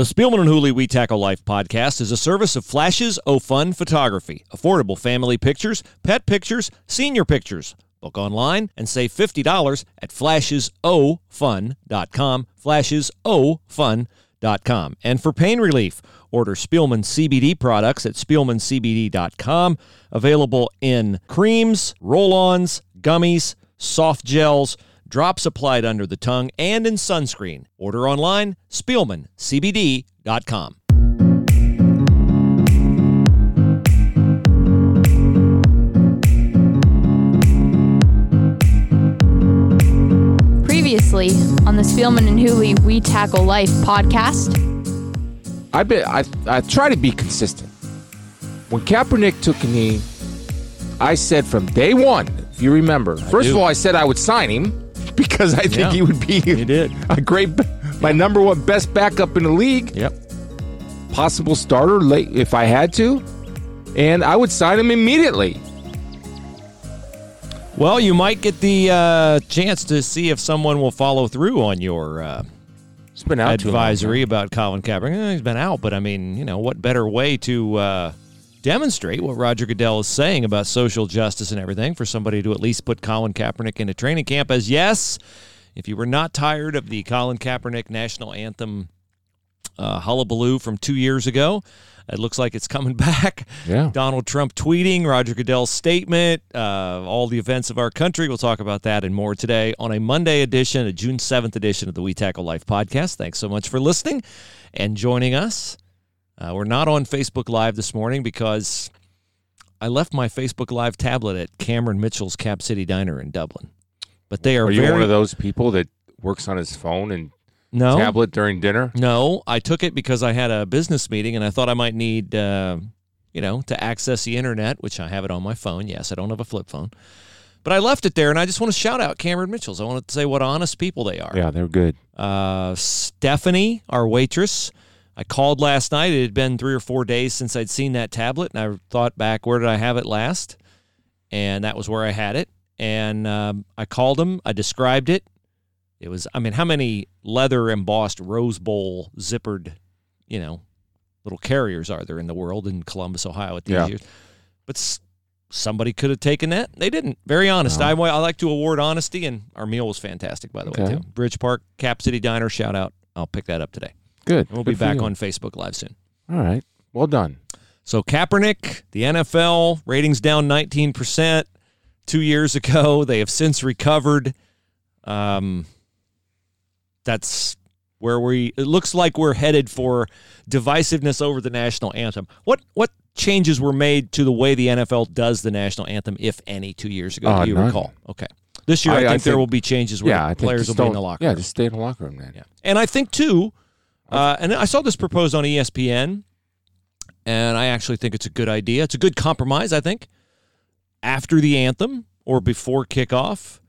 The Spielman and Hooley We Tackle Life podcast is a service of Flashes O Fun Photography. Affordable family pictures, pet pictures, senior pictures. Book online and save $50 at flashesofun.com. Flashesofun.com. And for pain relief, order Spielman CBD products at spielmancbd.com. Available in creams, roll ons, gummies, soft gels drops applied under the tongue, and in sunscreen. Order online, SpielmanCBD.com. Previously on the Spielman and Hooley We Tackle Life podcast. I bet I I try to be consistent. When Kaepernick took a knee, I said from day one, if you remember, first do. of all, I said I would sign him because I think Yeah. he would be You did. a great, my number one best backup in the league, Yep. possible starter late if I had to, and I would sign him immediately. Well, you might get the uh, chance to see if someone will follow through on your uh, It's been out advisory about Colin Kaepernick. Eh, he's been out, but I mean, you know, what better way to uh, demonstrate what Roger Goodell is saying about social justice and everything for somebody to at least put Colin Kaepernick into training camp as yes, if you were not tired of the Colin Kaepernick national anthem uh, hullabaloo from two years ago, it looks like it's coming back. Yeah. Donald Trump tweeting, Roger Goodell's statement, uh, all the events of our country. We'll talk about that and more today on a Monday edition, a June 7th edition of the We Tackle Life podcast. Thanks so much for listening and joining us. Uh, we're not on Facebook Live this morning because I left my Facebook Live tablet at Cameron Mitchell's Cap City Diner in Dublin. But they are, Are you very one of those people that works on his phone and no tablet during dinner? No, I took it because I had a business meeting and I thought I might need, uh, you know, to access the internet, which I have it on my phone. Yes, I don't have a flip phone. But I left it there and I just want to shout out Cameron Mitchell's. I want to say what honest people they are. Yeah, they're good. Uh, Stephanie, our waitress, I called last night. It had been three or four days since I'd seen that tablet, and I thought back, where did I have it last? And that was where I had it. And um, I called him. I described it. It was, I mean, how many leather embossed Rose Bowl zippered, you know, little carriers are there in the world in Columbus, Ohio at these Yeah. years? But s- somebody could have taken that. They didn't. Very honest. No. I, I like to award honesty, and our meal was fantastic, by the way, too. Bridge Park, Cap City Diner, shout out. I'll pick that up today. Good. And we'll Good be back you. on Facebook Live soon. All right. Well done. So Kaepernick, the NFL ratings down 19% two years ago. They have since recovered. Um, that's where we. It looks like we're headed for divisiveness over the national anthem. What what changes were made to the way the NFL does the national anthem, if any, two years ago? Uh, do you none. recall? Okay. This year, I, I- I think, there will be changes where yeah, players will be in the locker Yeah, room. just stay in the locker room, man. Yeah. And I think too, uh, and I saw this proposed on ESPN, and I actually think it's a good idea. It's a good compromise, I think. After the anthem or before kickoff,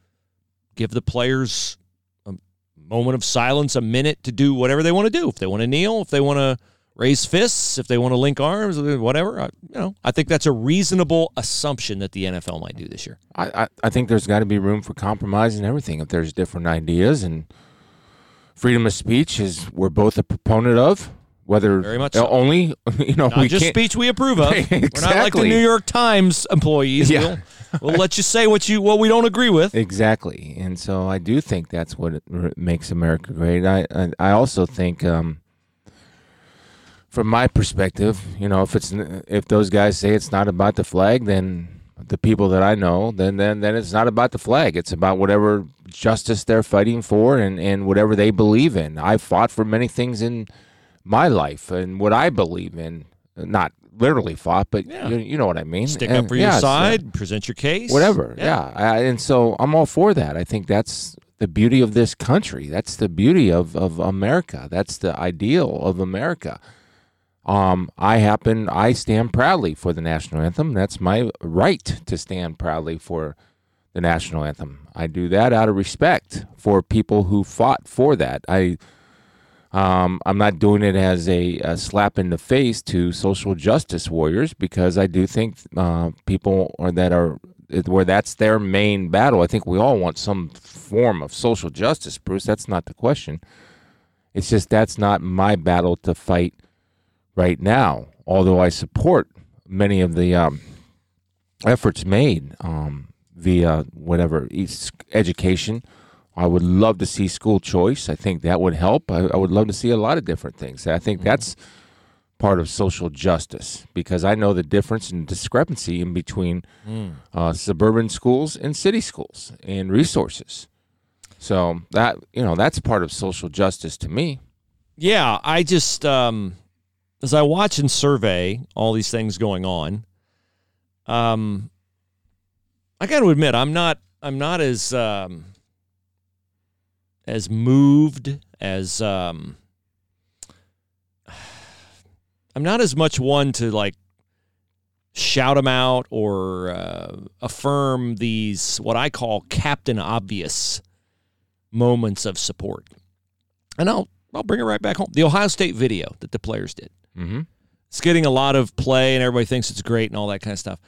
give the players a moment of silence, a minute to do whatever they want to do. If they want to kneel, if they want to raise fists, if they want to link arms, whatever. I, you know, I think that's a reasonable assumption that the NFL might do this year. I, I, I think there's got to be room for compromise and everything. If there's different ideas and freedom of speech is we're both a proponent of, whether Very much uh, so. only you know Not we just can't. speech we approve of. We're not like the New York Times employees. Yeah. We'll, we'll let you say what you what we don't agree with. Exactly, and so I do think that's what makes America great. I I, I also think, um, from my perspective, you know, if it's if those guys say it's not about the flag, then the people that I know, then then then it's not about the flag. It's about whatever justice they're fighting for and and whatever they believe in. I fought for many things in my life and what I believe in. Not literally fought, but Yeah. you, you know what I mean. Stick And- up for yeah, your uh, so- side, present your case. whatever. Yeah. I, and so I'm all for that. I think that's the beauty of this country. That's the beauty of, of America. That's the ideal of America. Um, I happen, I stand proudly for the national anthem. That's my right to stand proudly for the national anthem. I do that out of respect for people who fought for that. I, um, I'm not doing it as a, a slap in the face to social justice warriors because I do think uh, people are, that are where that's their main battle. I think we all want some form of social justice, Bruce. That's not the question. It's just that's not my battle to fight right now. Although I support many of the um, efforts made um, via whatever education. I would love to see school choice. I think that would help. I, I would love to see a lot of different things. I think that's part of social justice because I know the difference and discrepancy in between uh, suburban schools and city schools and resources. So that you know that's part of social justice to me. Yeah, I just um, as I watch and survey all these things going on, um, I got to admit I'm not I'm not as um, as moved as um, I'm not as much one to like shout them out or uh, affirm these what I call captain obvious moments of support. And I'll I'll bring it right back home. The Ohio State video that the players did. Mm-hmm. It's getting a lot of play and everybody thinks it's great and all that kind of stuff.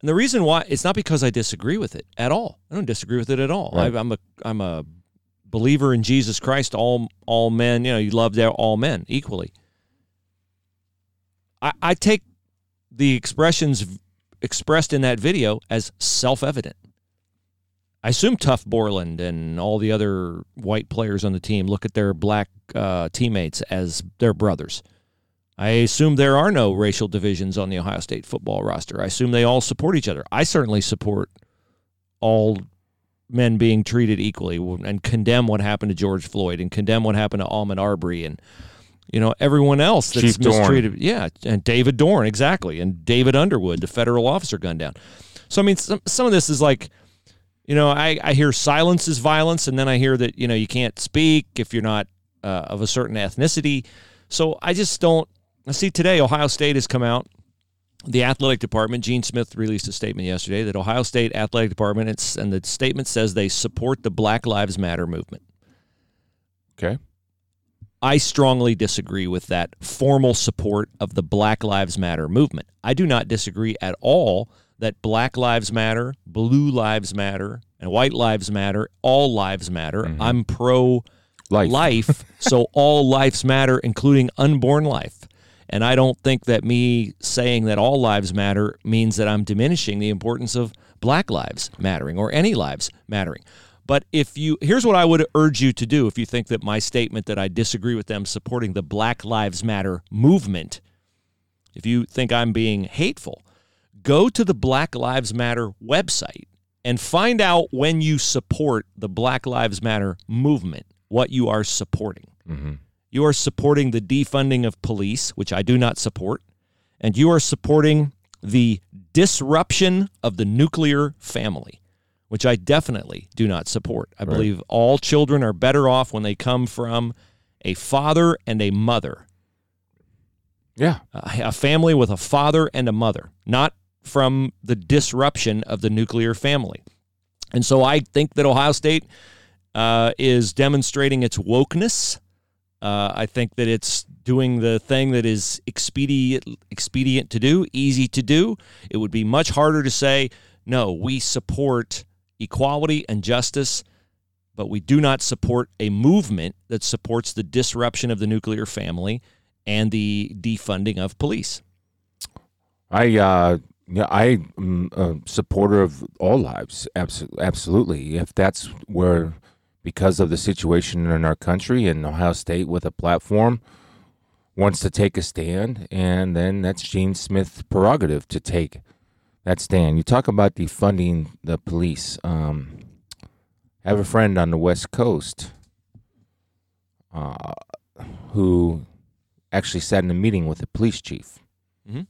And the reason why it's not because I disagree with it at all. I don't disagree with it at all. Right. I, I'm a I'm a believer in Jesus Christ. All all men, you know, you love their all men equally. I, I take the expressions expressed in that video as self evident. I assume Tuf Borland and all the other white players on the team look at their black uh, teammates as their brothers. I assume there are no racial divisions on the Ohio State football roster. I assume they all support each other. I certainly support all men being treated equally and condemn what happened to George Floyd and condemn what happened to Ahmaud Arbery and you know everyone else that's Chief Dorn. mistreated. Yeah, and David Dorn exactly, and David Underwood, the federal officer gunned down. So I mean, some some of this is like, you know, I I hear silence is violence, and then I hear that you know you can't speak if you're not uh, of a certain ethnicity. So I just don't. I see today Ohio State has come out. The athletic department, Gene Smith released a statement yesterday that Ohio State athletic department, it's, and the statement says they support the Black Lives Matter movement. Okay. I strongly disagree with that formal support of the Black Lives Matter movement. I do not disagree at all that Black Lives Matter, Blue Lives Matter, and White Lives Matter, all lives matter. Mm-hmm. I'm pro Life. life, so all lives matter, including unborn life. And I don't think that me saying that all lives matter means that I'm diminishing the importance of black lives mattering or any lives mattering. But if you, here's what I would urge you to do if you think that my statement that I disagree with them supporting the Black Lives Matter movement, if you think I'm being hateful, go to the Black Lives Matter website and find out when you support the Black Lives Matter movement, what you are supporting. Mm-hmm. You are supporting the defunding of police, which I do not support, and you are supporting the disruption of the nuclear family, which I definitely do not support. I believe all children are better off when they come from a father and a mother Yeah. a a family with a father and a mother, not from the disruption of the nuclear family. And so I think that Ohio State uh, is demonstrating its wokeness. Uh, I think that it's doing the thing that is expedient, expedient to do, easy to do. It would be much harder to say, no, we support equality and justice, but we do not support a movement that supports the disruption of the nuclear family and the defunding of police. I uh yeah, I am a supporter of all lives. Absolutely. If that's where, because of the situation in our country and Ohio State with a platform, wants to take a stand, and then that's Gene Smith's prerogative to take that stand. You talk about defunding the police. Um, I have a friend on the West Coast uh, who actually sat in a meeting with the police chief Mhm.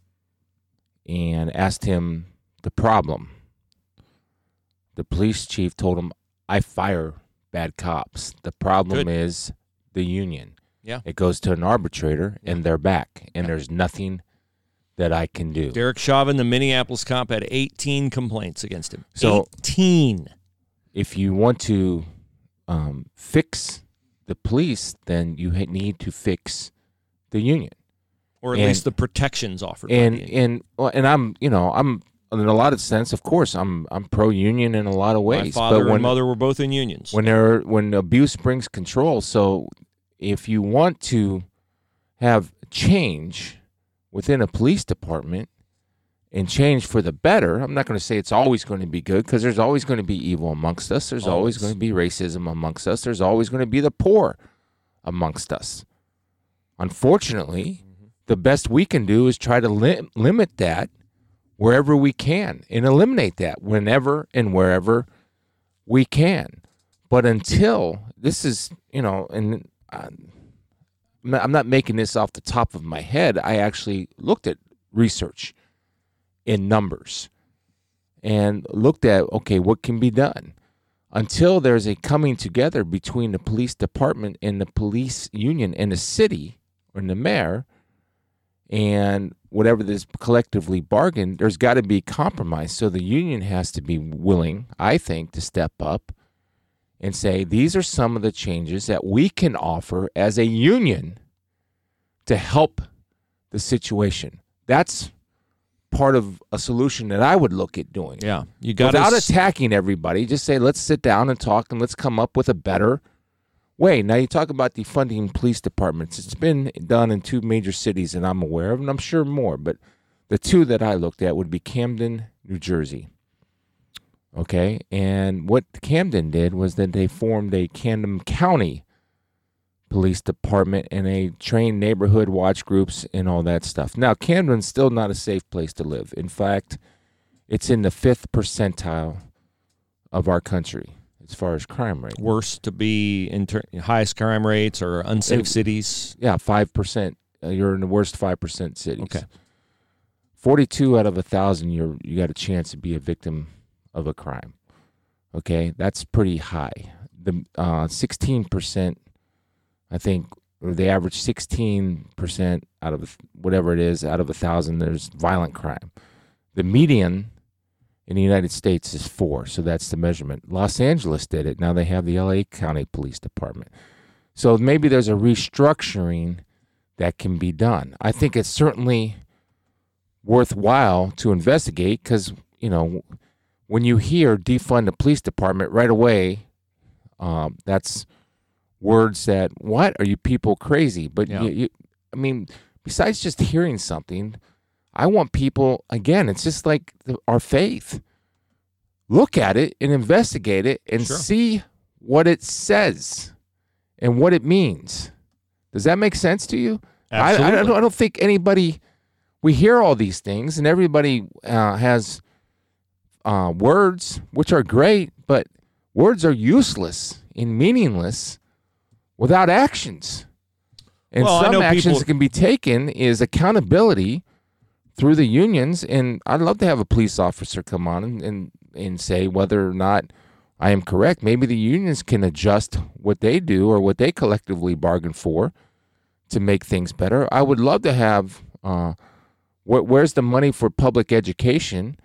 and asked him the problem. The police chief told him, I fire bad cops. The problem Good. is the union. Yeah. It goes to an arbitrator and they're back, and there's nothing that I can do. Derek Chauvin, the Minneapolis cop, had 18 complaints against him. So- 18. if you want to um, fix the police, then you need to fix the union. Or at And- least the protections offered. and by the union. and and I'm you know I'm in a lot of sense, of course, I'm I'm pro union in a lot of ways. My father but when and mother were both in unions. when there when abuse brings control, so if you want to have change within a police department and change for the better, I'm not going to say it's always going to be good because there's always going to be evil amongst us. There's always. Always. going to be racism amongst us. There's always going to be the poor amongst us. Unfortunately, mm-hmm. the best we can do is try to lim- limit that wherever we can and eliminate that whenever and wherever we can. But until this is, you know, and uh, I'm not- I'm not making this off the top of my head. I actually looked at research in numbers and looked at, okay, what can be done? Until there's a coming together between the police department and the police union and the city or the mayor and whatever this collectively bargained, there's got to be compromise. So the union has to be willing, I think, to step up and say these are some of the changes that we can offer as a union to help the situation. That's part of a solution that I would look at doing. Yeah, you got Without attacking everybody, just say let's sit down and talk and let's come up with a better way. Now you talk about defunding police departments. It's been done in two major cities that I'm aware of, and I'm sure more, but the two that I looked at would be Camden, New Jersey. Okay, and what Camden did was that they formed a Camden County police department and they trained neighborhood watch groups and all that stuff. Now Camden's still not a safe place to live. In fact, it's in the fifth percentile of our country as far as crime rate. Worst to be in ter- highest crime rates or unsafe It- cities. Yeah, five percent. Uh, you're in the worst five percent cities. Okay. Forty-two out of a thousand, you're you got a chance to be a victim of a crime. Okay, that's pretty high. The uh, sixteen percent, I think, or the average sixteen percent out of whatever it is out of a thousand, there's violent crime. The median in the United States is four, so that's the measurement. Los Angeles did it. Now they have the LA County Police Department. So maybe there's a restructuring that can be done. I think it's certainly worthwhile to investigate because, you know, when you hear defund the police department right away, um, that's words that, what? Are you people crazy? But, Yeah. you, you, I mean, besides just hearing something, I want people, again, it's just like the, our faith. Look at it and investigate it and Sure. see what it says and what it means. Does that make sense to you? I, I, don't, I don't think anybody, we hear all these things and everybody uh, has uh, words, which are great, but words are useless and meaningless without actions. And Well, some actions people- that can be taken is accountability through the unions. And I'd love to have a police officer come on and, and, and say whether or not I am correct. Maybe the unions can adjust what they do or what they collectively bargain for to make things better. I would love to have uh, wh- where's the money for public education?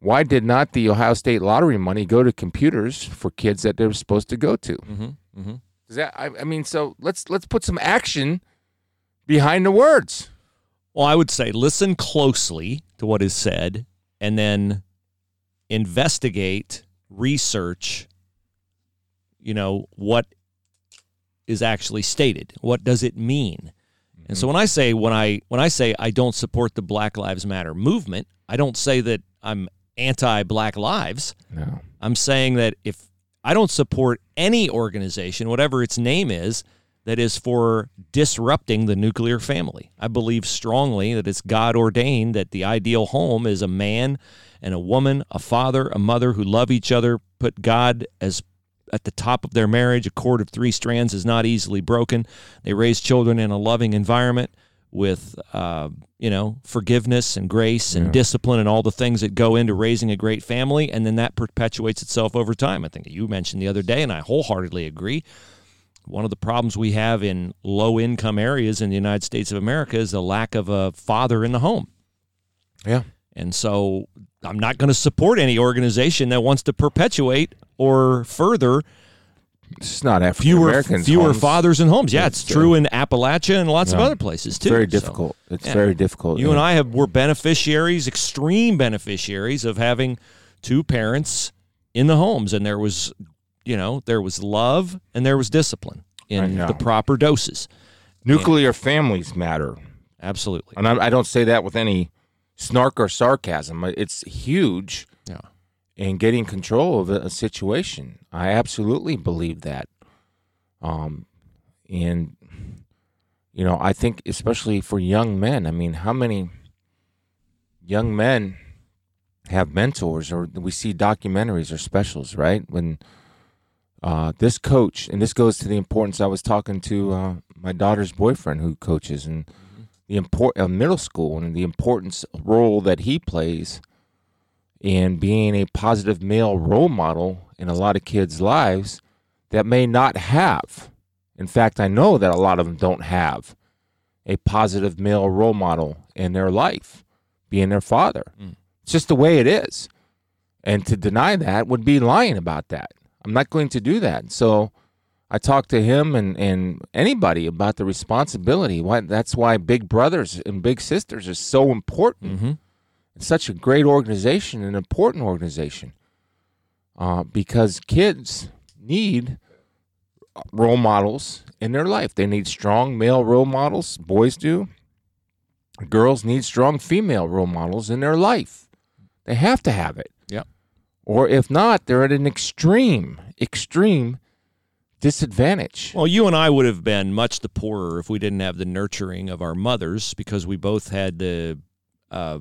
Why did not the Ohio State lottery money go to computers for kids that they were supposed to go to? Mm-hmm. Mm-hmm. Does that? I, I mean, so let's let's put some action behind the words. Well, I would say listen closely to what is said and then investigate, research, you know, what is actually stated. What does it mean? And so mm-hmm. when I say when I when I say I don't support the Black Lives Matter movement, I don't say that I'm anti Black Lives. No. I'm saying that if I don't support any organization, whatever its name is, that is for disrupting the nuclear family. I believe strongly that it's God ordained that the ideal home is a man and a woman, a father, a mother who love each other, put God as at the top of their marriage. A cord of three strands is not easily broken. They raise children in a loving environment with, uh, you know, forgiveness and grace and Yeah. discipline and all the things that go into raising a great family. And then that perpetuates itself over time. I think you mentioned the other day, and I wholeheartedly agree. One of the problems we have in low income areas in the United States of America is the lack of a father in the home. Yeah. And so I'm not going to support any organization that wants to perpetuate or further It's not African fewer Americans. fewer homes. fathers in homes. Yeah, It's, it's uh, true in Appalachia and lots of other places It's too. very So difficult. it's yeah. very difficult. you and I have were beneficiaries, extreme beneficiaries of having two parents in the homes, and there was, you know, there was love and there was discipline. in the proper doses. Nuclear families matter. Absolutely. And I, I don't say that with any snark or sarcasm. It's huge Yeah. in getting control of a, a situation. I absolutely believe that. Um, and you know, I think especially for young men. I mean, how many young men have mentors, or we see documentaries or specials, right? When uh, this coach, and this goes to the importance. I was talking to uh, my daughter's boyfriend who coaches, and the import uh, middle school, and the importance role that he plays in being a positive male role model in a lot of kids' lives that may not have. In fact, I know that a lot of them don't have a positive male role model in their life, being their father. Mm. It's just the way it is. And to deny that would be lying about that. I'm not going to do that. So I talked to him and, and anybody about the responsibility. Why that's why big brothers and big sisters is so important. Mm-hmm. It's such a great organization, an important organization, uh, because kids need role models in their life. They need strong male role models. Boys do. Girls need strong female role models in their life. They have to have it. Yep. Or if not, they're at an extreme, extreme disadvantage. Well, you and I would have been much the poorer if we didn't have the nurturing of our mothers because we both had the uh,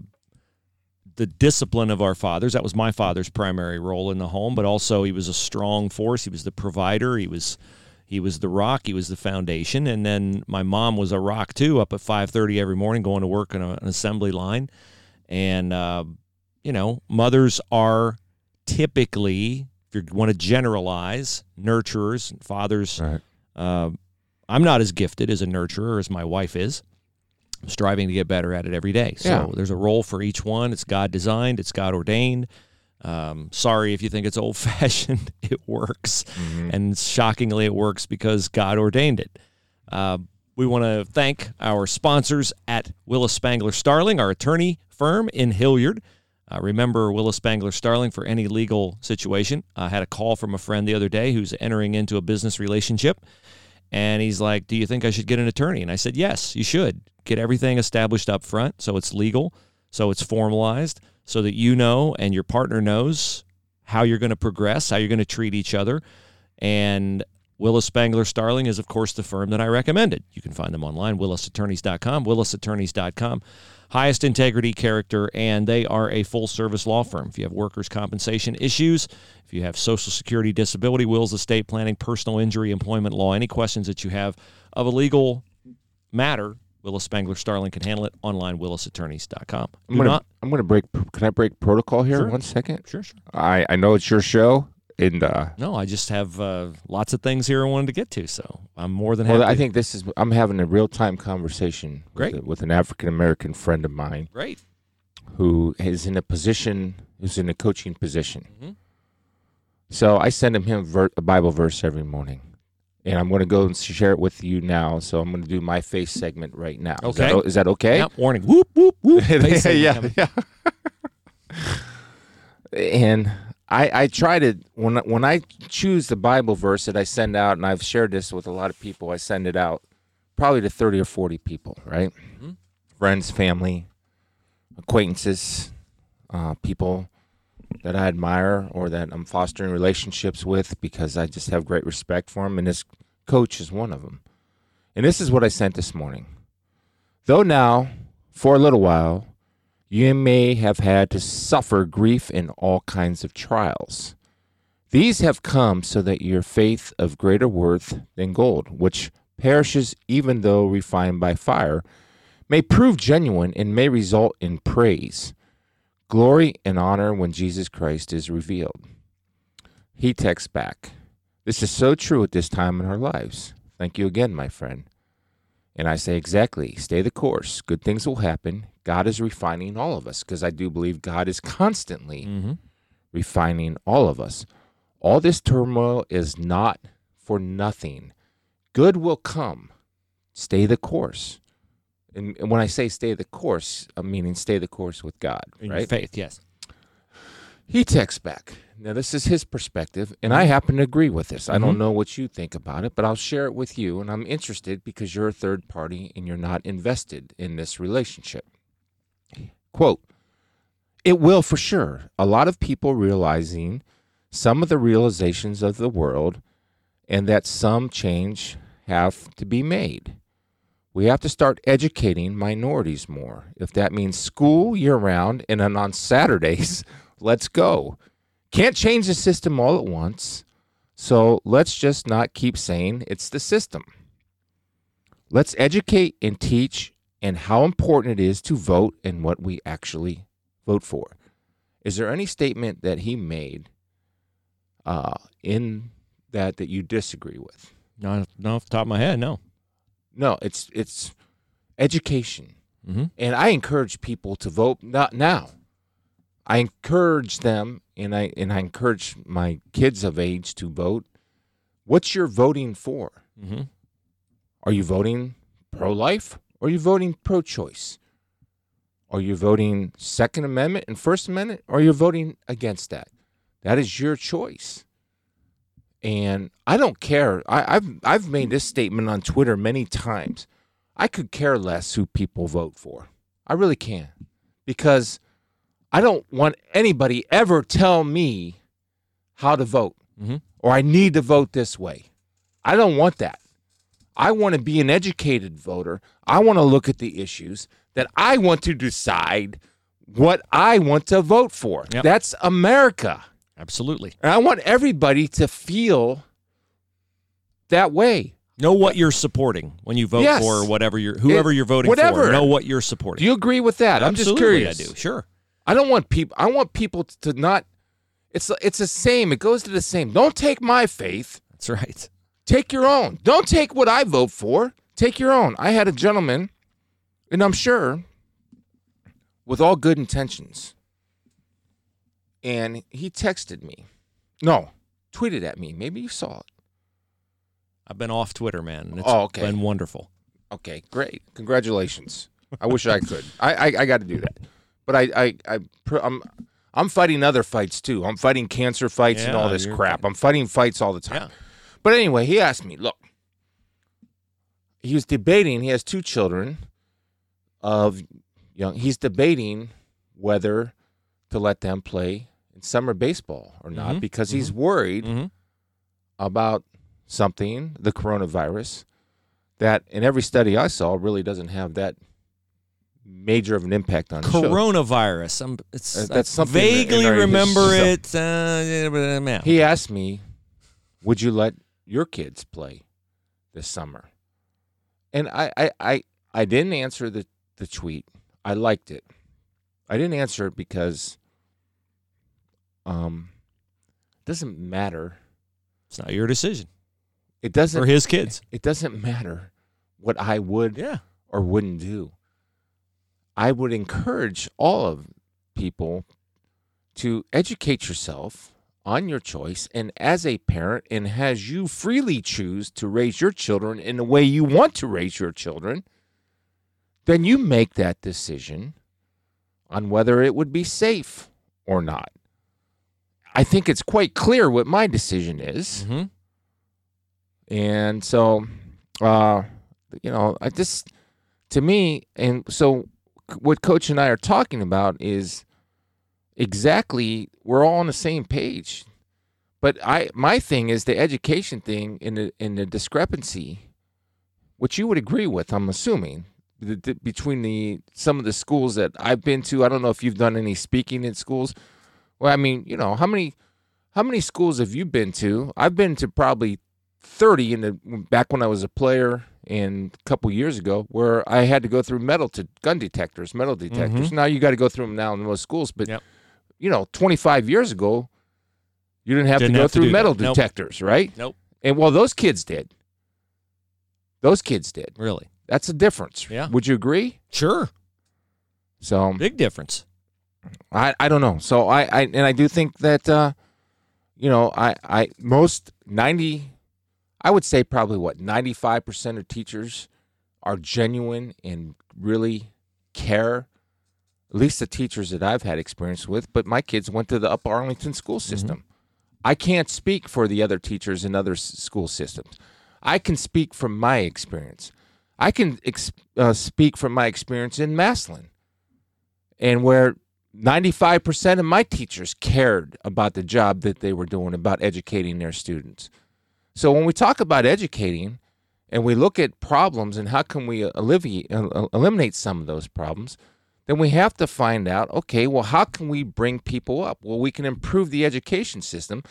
the discipline of our fathers. That was my father's primary role in the home, but also he was a strong force. He was the provider. He was he was the rock. He was the foundation. And then my mom was a rock too, up at five thirty every morning, going to work on an assembly line. And uh, you know, mothers are typically, if you want to generalize, nurturers. And fathers Right. uh, I'm not as gifted as a nurturer as my wife is. I'm striving to get better at it every day. So Yeah. there's a role for each one. It's God designed. It's God ordained. Um, sorry if you think it's old fashioned. it works, and shockingly, it works because God ordained it. Uh, we want to thank our sponsors at Willis Spangler Starling, our attorney firm in Hilliard. Uh, remember Willis Spangler Starling for any legal situation. I had a call from a friend the other day who's entering into a business relationship. And he's like, Do you think I should get an attorney? And I said, Yes, you should. Get everything established up front so it's legal, so it's formalized, so that you know and your partner knows how you're going to progress, how you're going to treat each other. And Willis Spangler Starling is, of course, the firm that I recommended. You can find them online, willisattorneys.com, willisattorneys.com. Highest integrity character, and they are a full service law firm. If you have workers' compensation issues, if you have Social Security, disability, wills, estate planning, personal injury, employment law, any questions that you have of a legal matter, Willis Spangler Starling can handle it online, willisattorneys.com. I'm Do gonna, not. I'm gonna break. Can I break protocol here? Sure. One second. Sure, sure. I I know it's your show, and uh, No, I just have uh, lots of things here I wanted to get to, so I'm more than happy. well, I think this is. I'm having a real time conversation. Great. With, with an African American friend of mine Great. who is in a position, who's in a coaching position. Mhm. So I send him him ver- a Bible verse every morning, and I'm going to go and share it with you now. So I'm going to do my face segment right now. Is that Okay. is that okay? Yep, warning. Whoop, whoop, whoop. Yeah, yeah. and I I try to when I- when I choose the Bible verse that I send out, and I've shared this with a lot of people. I send it out probably to thirty or forty people, right? Mhm. Friends, family, acquaintances, uh, people that I admire or that I'm fostering relationships with because I just have great respect for them, and this coach is one of them. And this is what I sent this morning. Though now, for a little while, you may have had to suffer grief in all kinds of trials. These have come so that your faith of greater worth than gold, which perishes even though refined by fire, may prove genuine and may result in praise, glory, and honor when Jesus Christ is revealed. He texts back, This is so true at this time in our lives. Thank you again, my friend. And I say, Exactly. Stay the course. Good things will happen. God is refining all of us because I do believe God is constantly Mm-hmm. refining all of us. All this turmoil is not for nothing. Good will come. Stay the course. And and when I say stay the course, I'm meaning stay the course with God, In right? faith, yes. He texts back. Now, this is his perspective, and I mm-hmm. happen to agree with this. I don't mm-hmm. know what you think about it, but I'll share it with you. And I'm interested because you're a third party and you're not invested in this relationship. Quote It will for sure. A lot of people realizing some of the realizations of the world and that some change have to be made. We have to start educating minorities more. If that means school year round and then on Saturdays, let's go. Can't change the system all at once. So let's just not keep saying it's the system. Let's educate and teach and how important it is to vote and what we actually vote for. Is there any statement that he made uh, in that that you disagree with? Not, not off the top of my head, no. No, it's it's education, Mm-hmm. and I encourage people to vote not now. I encourage them, and I and I encourage my kids of age to vote. What's your voting for? Mm-hmm. Are you voting pro life or are you voting pro choice? Are you voting Second Amendment and First Amendment or are you voting against that? That is your choice. And I don't care. I, I've I've made this statement on Twitter many times. I could care less who people vote for. I really can. Because I don't want anybody ever tell me how to vote Mhm. or I need to vote this way. I don't want that. I want to be an educated voter. I want to look at the issues that I want to decide what I want to vote for. Yep. That's America. Absolutely. And I want everybody to feel that way. Know what you're supporting when you vote Yes. for whatever you're whoever It- you're voting whatever. for. Know what you're supporting. Do you agree with that? I'm just Absolutely, curious. I do. Sure. I don't want people. I want people to not. It's it's the same. It goes to the same. Don't take my faith. That's right. Take your own. Don't take what I vote for. Take your own. I had a gentleman, and I'm sure, with all good intentions, and he texted me. No, tweeted at me. Maybe you saw it. I've been off Twitter, man. It's Oh, okay. been wonderful. Okay, great. Congratulations. I wish I could. I I, I got to do that, but I, I, I I'm, I'm fighting other fights too. I'm fighting cancer fights and all this crap. I'm fighting fights all the time. Yeah. But anyway, he asked me, look, he was debating, he has two children of young, he's debating whether to let them play in summer baseball or not Mhm, because he's worried Mm-hmm. about something, the coronavirus, that in every study I saw really doesn't have that major of an impact on. Coronavirus. I'm, it's, Uh, I that's something in vaguely our remember it. Uh, uh, yeah. He asked me, "Would you let your kids play this summer?" And I, I, I, I didn't answer the the tweet. I liked it. I didn't answer it because, um, it doesn't matter. it's not your decision It doesn't. for his kids. It doesn't matter what I would Yeah. or wouldn't do. I would encourage all of people to educate yourself on your choice and as a parent and as you freely choose to raise your children in the way you want to raise your children then you make that decision on whether it would be safe or not i think it's quite clear what my decision is Mm-hmm. and so uh you know i just to me and so what coach and i are talking about is exactly we're all on the same page. But i my thing is the education thing in the in the discrepancy which you would agree with i'm assuming the, the, between the some of the schools that i've been to. I don't know if you've done any speaking in schools. Well i mean you know how many how many schools have you been to? I've been to probably 30 in the back when I was a player and a couple years ago where I had to go through metal to gun detectors, metal detectors. Now you got to go through them now in most schools, but Yep. you know, 25 years ago you didn't have Didn't to go have through do metal that. Nope. detectors, right? Nope. And well, those kids did. Those kids did. Really? That's a difference. Yeah. Would you agree? Sure. So Big difference. I, I don't know. So I, I and I do think that uh, you know I I most ninety I would say probably what ninety five percent of teachers are genuine and really care at least the teachers that I've had experience with, but my kids went to the Upper Arlington school system. I can't speak for the other teachers in other s- school systems. I can speak from my experience. I can ex- uh, speak from my experience in Massillon, and where 95% of my teachers cared about the job that they were doing, about educating their students. So when we talk about educating and we look at problems and how can we alleviate, uh, eliminate some of those problems, then we have to find out okay, well, how can we bring people up? Well, we can improve the education system.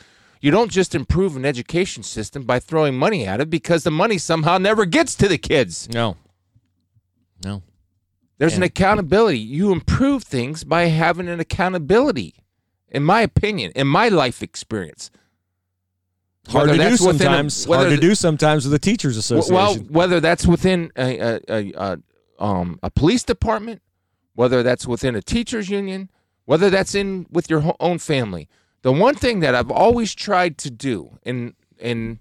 You don't just improve an education system by throwing money at it because the money somehow never gets to the kids. No. No. There's an accountability. You improve things by having an accountability, in my opinion, in my life experience. Hard Whether to do within a- sometimes. Hard to do sometimes with the teachers association. Well, whether that's within a, a, a, a, um, a police department, whether that's within a teachers union, whether that's in with your own family. The one thing that I've always tried to do, in in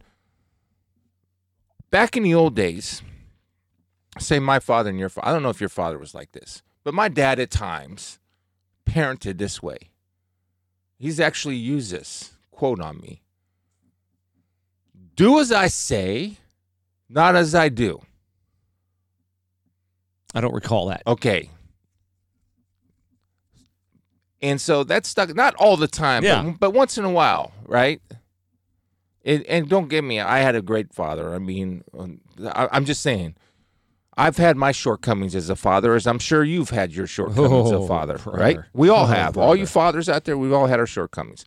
back in the old days, say my father and your father. I don't know if your father was like this, but my dad at times parented this way. He's actually used this quote on me. Do as I say, not as I do. I don't recall that. Okay. And so that's stuck not all the time, Yeah. but, but once in a while, right? And, and don't get me, I had a great father. I mean, um, I, I'm just saying, I've had my shortcomings as a father, as I'm sure you've had your shortcomings as Oh, a father, brother. right? We all Oh, have. All you fathers out there, we've all had our shortcomings.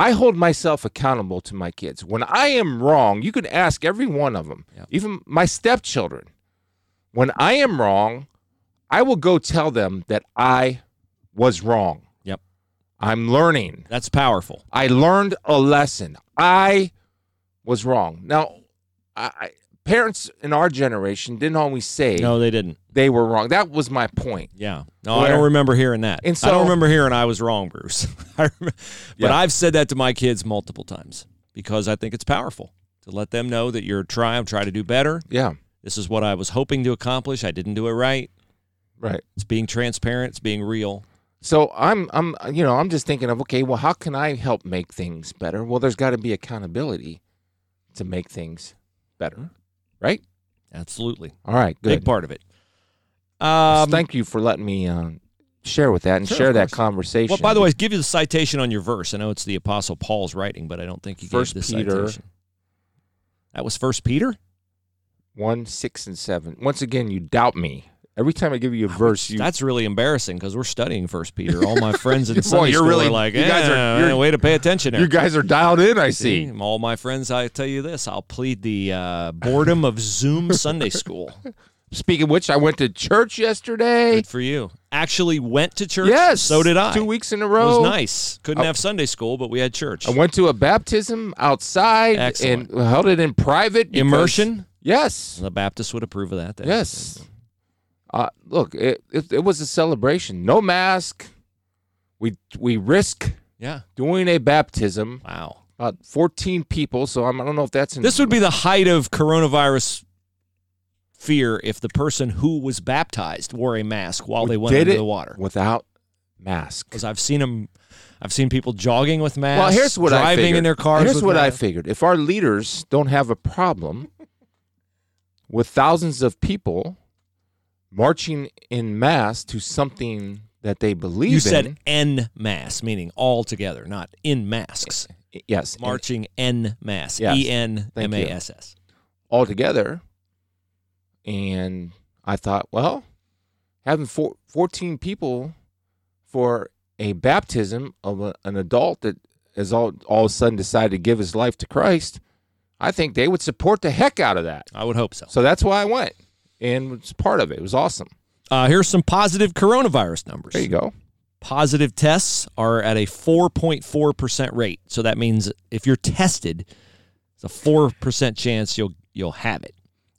I hold myself accountable to my kids. When I am wrong, you can ask every one of them, Yep. even my stepchildren. When I am wrong, I will go tell them that I was wrong. Yep. I'm learning. That's powerful. I learned a lesson. I was wrong. Now, I, I, parents in our generation didn't always say No, they didn't. they were wrong. That was my point. Yeah. No, I Where- don't remember hearing that. And I so- don't remember hearing I was wrong, Bruce. I but Yeah. I've said that to my kids multiple times because I think it's powerful to let them know that you're trying, try to do better. Yeah, This is what I was hoping to accomplish. I didn't do it right. right. It's being transparent. It's being real. So I'm, I'm, you know, I'm just thinking of okay, well, how can I help make things better? Well, there's got to be accountability to make things better, right? Absolutely. All right, good. Big part of it. Um, Thank you for letting me uh, share with that and Sure, share that conversation. well, by the way, give you the citation on your verse. I know it's the Apostle Paul's writing, but I don't think you First gave the Peter. citation. That was First Peter. one, six, and seven. Once again, you doubt me. Every time I give you a verse, you That's really embarrassing because we're studying First Peter. All my friends in Boy, Sunday you're school really- are like, you guys are- "Eh, you're- way to pay attention there. you guys are dialed in. I see. All my friends, I tell you this, I'll plead the uh, boredom of Zoom Sunday school. Speaking of which, I went to church yesterday. Good for you. Actually went to church. Yes, So did I. Two weeks in a row. It was nice. Couldn't Oh. have Sunday school, but we had church. I went to a baptism outside Excellent. and held it in private. Immersion. Yes. The Baptists would approve of that. Yes. Uh, look, it, it it was a celebration. No mask. We we risk Yeah. doing a baptism. Wow. About 14 people. So I'm, I don't know if that's in This would be the height of coronavirus fear if the person who was baptized wore a mask while they went did into the water. without mask. Because I've seen them, I've seen people jogging with masks. Well, here's what I driving figured. in their cars. Here's what I figured. If our leaders don't have a problem with thousands of people marching in mass to something that they believe You in, said en mass, meaning all together, not in masks. yes, Marching en mass. Yes. E N M A S S. all together, and I thought, well, having four, 14 people for a baptism of a, an adult that has all all of a sudden decided to give his life to Christ, I think they would support the heck out of that. I would hope so. So that's why I went and was part of it. It was awesome. Uh, here's some positive coronavirus numbers. There you go. Positive tests are at a 4.4% rate. So that means if you're tested, it's a 4% chance you'll you'll have it.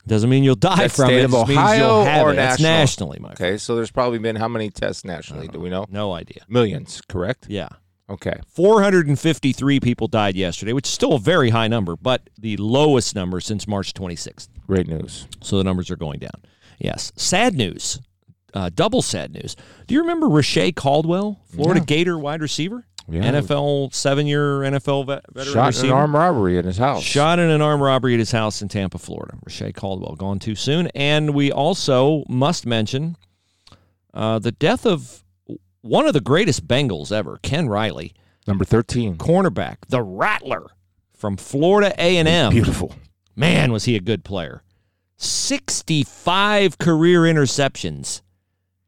Doesn't mean you'll die That's from state it. of It Ohio you'll have or it. National? nationally, friend. Okay, so there's probably been how many tests nationally? Do we know? No idea. Millions, correct? Yeah. Okay. 453 people died yesterday, which is still a very high number, but the lowest number since March 26th. Great news. So the numbers are going down. Yes. Sad news. uh, double sad news. Do you remember Reche Caldwell, Florida Yeah. Gator wide receiver, Yeah. NFL seven year NFL vet, veteran Shot in an armed robbery in his house. Shot in an armed robbery at his house in Tampa, Florida. Reche Caldwell gone too soon. And we also must mention uh, the death of one of the greatest Bengals ever, Ken Riley, Number 13. cornerback, the Rattler from Florida A&M. Beautiful. Man, was he a good player. 65 career interceptions.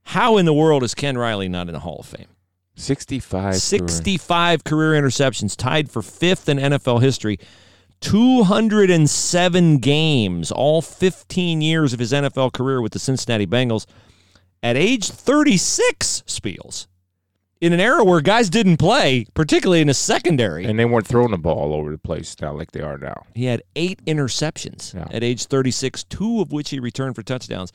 How in the world is Ken Riley not in the Hall of Fame? 65. 65 career interceptions, tied for fifth in NFL history. 207 games, all 15 years of his NFL career with the Cincinnati Bengals. At age 36, Spiels, in an era where guys didn't play, particularly in the secondary, And they weren't throwing the ball all over the place now like they are now. he had eight interceptions Yeah. at age 36, two of which he returned for touchdowns.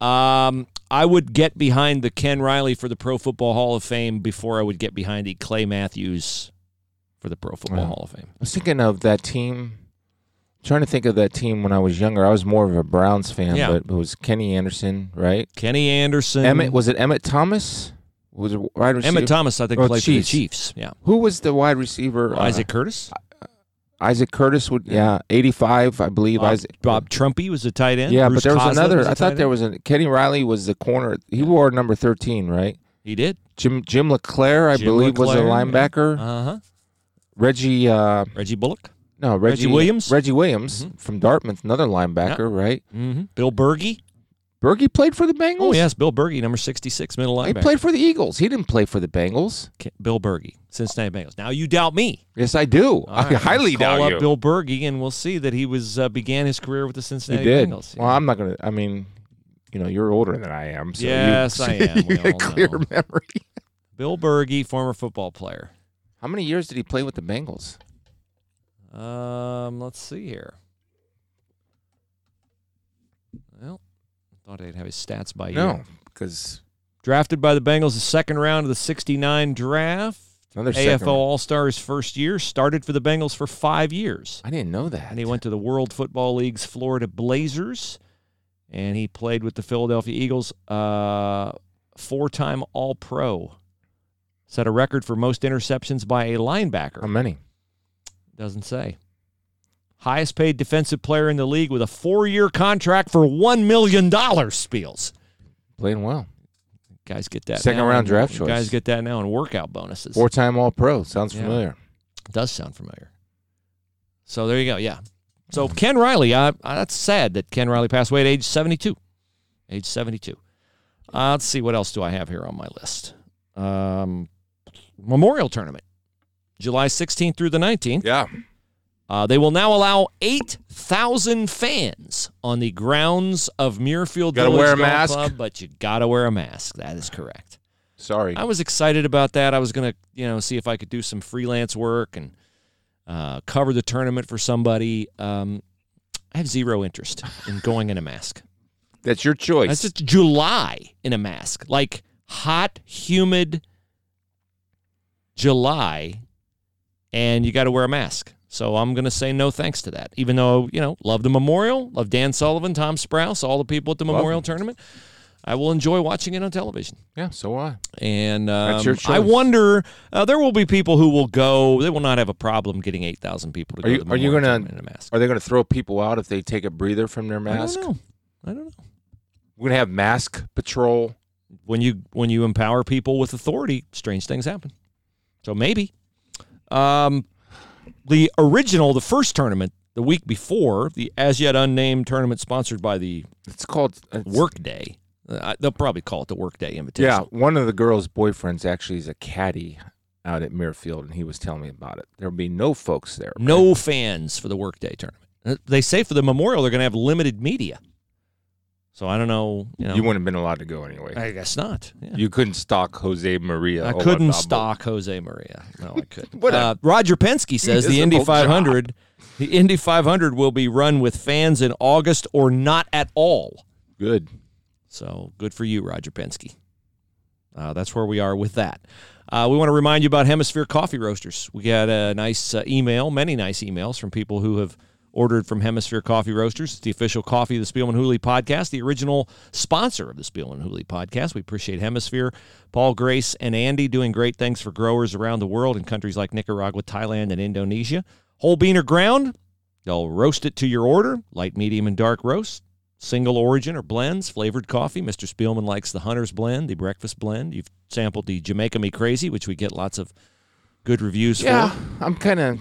Um, I would get behind the Ken Riley for the Pro Football Hall of Fame before I would get behind the Clay Matthews for the Pro Football Wow. Hall of Fame. I was thinking of that team. trying to think of that team when I was younger. I was more of a Browns fan, Yeah. but it was Kenny Anderson, right? Kenny Anderson, Emmitt was it Emmitt Thomas? Was it wide receiver? Emmitt Thomas, I think, Oh, played for the Chiefs. Chiefs. Yeah, Who was the wide receiver? Uh, Isaac Curtis, Isaac Curtis would yeah, eighty five, I believe. Bob, Isaac Bob Trumpy was the tight end. Yeah, Bruce but there was Coslet another. was I thought there was a Kenny Riley was the corner. He wore number thirteen, right? He did. Jim Jim LeClair, I Jim believe, was a LeClair, yeah. linebacker. Uh huh. Reggie, uh, Reggie Bullock. no, Reggie, Reggie Williams? Reggie Williams Mhm. from Dartmouth, another linebacker, right? Mm-hmm. Bill Bergey. Bergey played for the Bengals. Oh yes, Bill Bergey, number sixty-six, middle linebacker. he played for the Eagles. He didn't play for the Bengals. Bill Bergey, Cincinnati Bengals. Now you doubt me. Yes, I do. All I right, highly doubt up you. Bill Bergey, and we'll see that he was uh, began his career with the Cincinnati he did. Bengals. Well, I'm not gonna. I mean, you know, you're older than I am. So you- Yes, I am. We you got clear know. memory. Bill Bergey, former football player. How many years did he play with the Bengals? Um, let's see here. Well, thought I'd have his stats by No, year. because Drafted by the Bengals the second round of the '69 draft. another AFL. All Stars first year. Started for the Bengals for five years. I didn't know that. And he went to the World Football League's Florida Blazers, and he played with the Philadelphia Eagles. Uh, four-time All-Pro. Set a record for most interceptions by a linebacker. How many? Doesn't say. Highest paid defensive player in the league with a four-year contract for one million dollars. Spiels. Playing well. Guys get that. Second round draft choice. Guys get that now in workout bonuses. Four time All Pro. Sounds Yeah. familiar. Does sound familiar. So there you go. Yeah. So Ken Riley, uh, uh, that's sad that Ken Riley passed away at age 72. Age 72. Uh, let's see what else do I have here on my list. Um, Memorial Tournament, July 16th through the 19th. Yeah. Uh, they will now allow 8,000 fans on the grounds of Muirfield Gotta Village wear a mask. Club, but you got to wear a mask. That is correct. Sorry. I was excited about that. I was gonna, you know, see if I could do some freelance work and uh, cover the tournament for somebody. Um, I have zero interest in going in a mask. That's your choice. That's just July in a mask, like hot, humid July, and you got to wear a mask. So I'm gonna say no thanks to that. Even though you know, love the memorial, love Dan Sullivan, Tom Sprouse, all the people at the Love memorial them. tournament. I will enjoy watching it on television. yeah, so I. And um, I wonder, uh, there will be people who will go. They will not have a problem getting eight thousand people to Are go you- to the are you in a mask. Are they going to throw people out if they take a breather from their mask? I don't know. I don't know. We're going to have mask patrol. When you when you empower people with authority, strange things happen. So maybe. Um, the original, the first tournament, the week before, the as yet unnamed tournament sponsored by the It's called it's, Workday. Uh, they'll probably call it the Workday Invitation. Yeah, one of the girls' boyfriends actually is a caddy out at Muirfield, and he was telling me about it. There'll be no folks there. No fans for the Workday tournament. Uh, They say for the Memorial they're going to have limited media. So I don't know. You know, You wouldn't have been allowed to go anyway. I guess not. Yeah. You couldn't stalk Jose Maria. I couldn't stalk Jose Maria. No, I couldn't. Uh, Roger Penske says the Indy miserable 500, the Indy 500 will be run with fans in August or not at all. Good. So good for you, Roger Penske. Uh, that's where we are with that. Uh, we want to remind you about Hemisphere Coffee Roasters. We got a nice uh, email, many nice emails from people who have ordered from Hemisphere Coffee Roasters. It's the official coffee of the Spielman Hooley podcast, the original sponsor of the Spielman Hooley podcast. We appreciate Hemisphere, Paul Grace, and Andy doing great things for growers around the world in countries like Nicaragua, Thailand, and Indonesia. Whole bean or ground, they'll roast it to your order, light, medium, and dark roast. Single origin or blends, flavored coffee. Mr. Spielman likes the Hunter's Blend, the breakfast blend. You've sampled the Jamaica Me Crazy, which we get lots of good reviews Yeah, for. Yeah, I'm kind of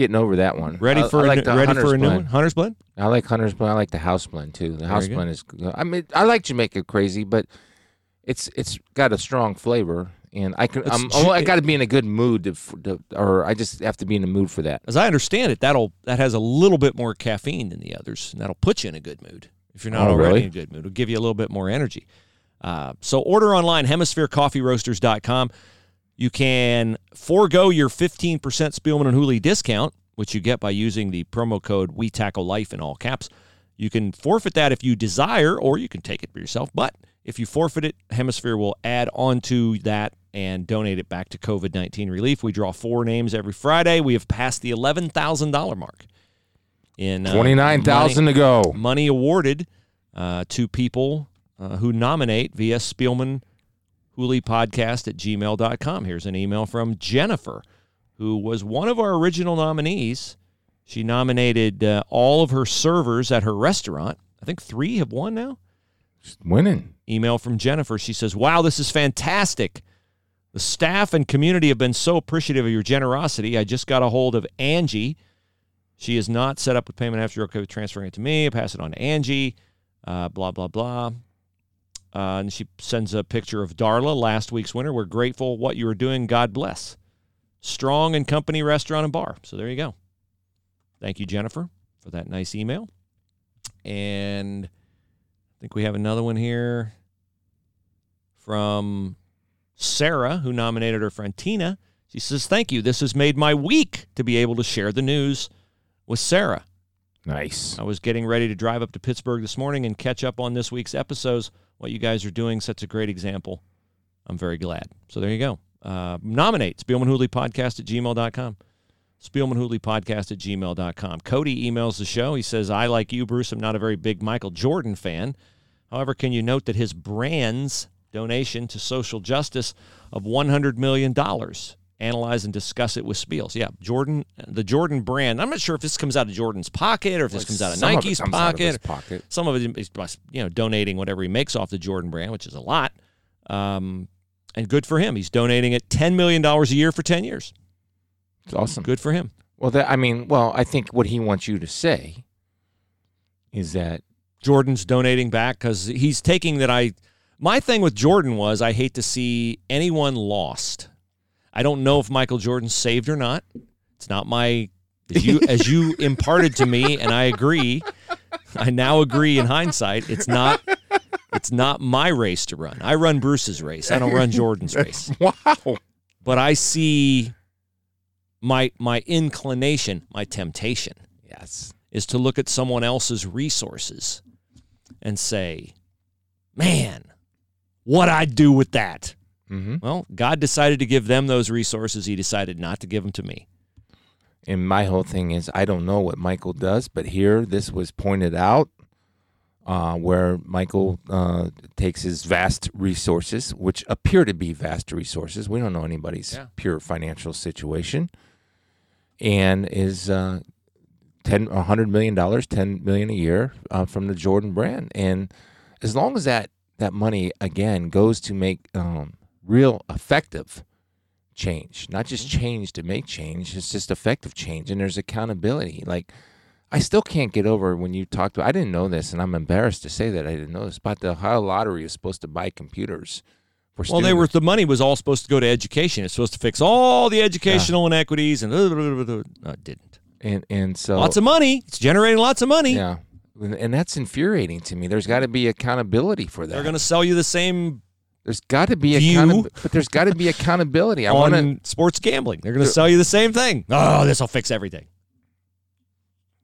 getting over that one. Ready I- for I a, like new- the ready for a new blend. one? Hunter's Blend? I like Hunter's blend. I like the house blend too. The house blend is. I mean, I like Jamaica crazy, but it's it's got a strong flavor, and I can. I'm, ju- I got to be in a good mood to, to, or I just have to be in a mood for that. As I understand it, that'll that has a little bit more caffeine than the others, and that'll put you in a good mood. If you're not Oh, already really? in a good mood, it'll give you a little bit more energy. Uh, so order online, hemispherecoffeeroasters.com. You can forego your 15% Spielman and Hooley discount, which you get by using the promo code We Tackle Life in all caps. You can forfeit that if you desire, or you can take it for yourself. But if you forfeit it, Hemisphere will add on to that and donate it back to COVID 19 relief. We draw four names every Friday. We have passed the $11,000 mark in uh, Twenty nine thousand to go. money, money awarded uh, to people uh, who nominate via Spielman Hooley podcast at gmail.com. Here's an email from Jennifer, who was one of our original nominees. She nominated uh, all of her servers at her restaurant. I think three have won now. Winning. Email from Jennifer. She says, Wow, this is fantastic. The staff and community have been so appreciative of your generosity. I just got a hold of Angie. She is not set up with payment after you're okay with transferring it to me. I pass it on to Angie. Uh, blah, blah, blah. Uh, and she sends a picture of Darla, last week's winner. We're grateful what you are doing. God bless. Strong and Company Restaurant and Bar. So there you go. Thank you, Jennifer, for that nice email. And I think we have another one here from Sarah, who nominated her friend Tina. She says, Thank you. This has made my week to be able to share the news with Sarah. Nice. I was getting ready to drive up to Pittsburgh this morning and catch up on this week's episodes. What you guys are doing sets a great example. I'm very glad. So there you go. Uh, nominate Spielman Hooley Podcast at gmail.com. Spielman Hooley Podcast at gmail.com. Cody emails the show. He says, I, like you, Bruce, I'm not a very big Michael Jordan fan. However, can you note that his brand's donation to social justice of $100 million? Analyze and discuss it with Spiels. Yeah, Jordan, the Jordan brand. I'm not sure if this comes out of Jordan's pocket or if this comes out of Some it Nike's comes out of pocket. pocket. Some of it is, you know, donating whatever he makes off the Jordan brand, which is a lot. Um, and good for him. He's donating it $10 million a year for 10 years. It's awesome. Good for him. Well, that I mean, well, I think what he wants you to say is that Jordan's donating back because he's taking that I. My thing with Jordan was I hate to see anyone lost. I don't know if Michael Jordan saved or not. It's not my as you as you imparted to me, and I agree. I now agree in hindsight. It's not. It's not my race to run. I run Bruce's race. I don't run Jordan's race. wow. But I see my my inclination, my temptation Yes. is to look at someone else's resources and say, man, what I'd do with that. Mm-hmm. Well, God decided to give them those resources. He decided not to give them to me. And my whole thing is, I don't know what Michael does, but here this was pointed out uh, where Michael uh, takes his vast resources, which appear to be vast resources. We don't know anybody's Yeah. pure financial situation, and is uh, ten, a hundred million dollars, ten million a year uh, from the Jordan brand. And as long as that that money again goes to make um, real effective change, not just mm-hmm. change to make change. It's just effective change, and there's accountability. Like I still can't get over when you talked to. I didn't know this, and I'm embarrassed to say that I didn't know this. But the Ohio Lottery is supposed to buy computers for Well, they were the money was all supposed to go to education. It's supposed to fix all the educational inequities, and no, it didn't. and and so Lots of money. It's generating lots of money. yeah, and and that's infuriating to me. There's got to be accountability for that. They're going to sell you the same there's got to be accountability, but there's got to be accountability. I want to. sports gambling. They're going to sell you the same thing. Oh, this will fix everything.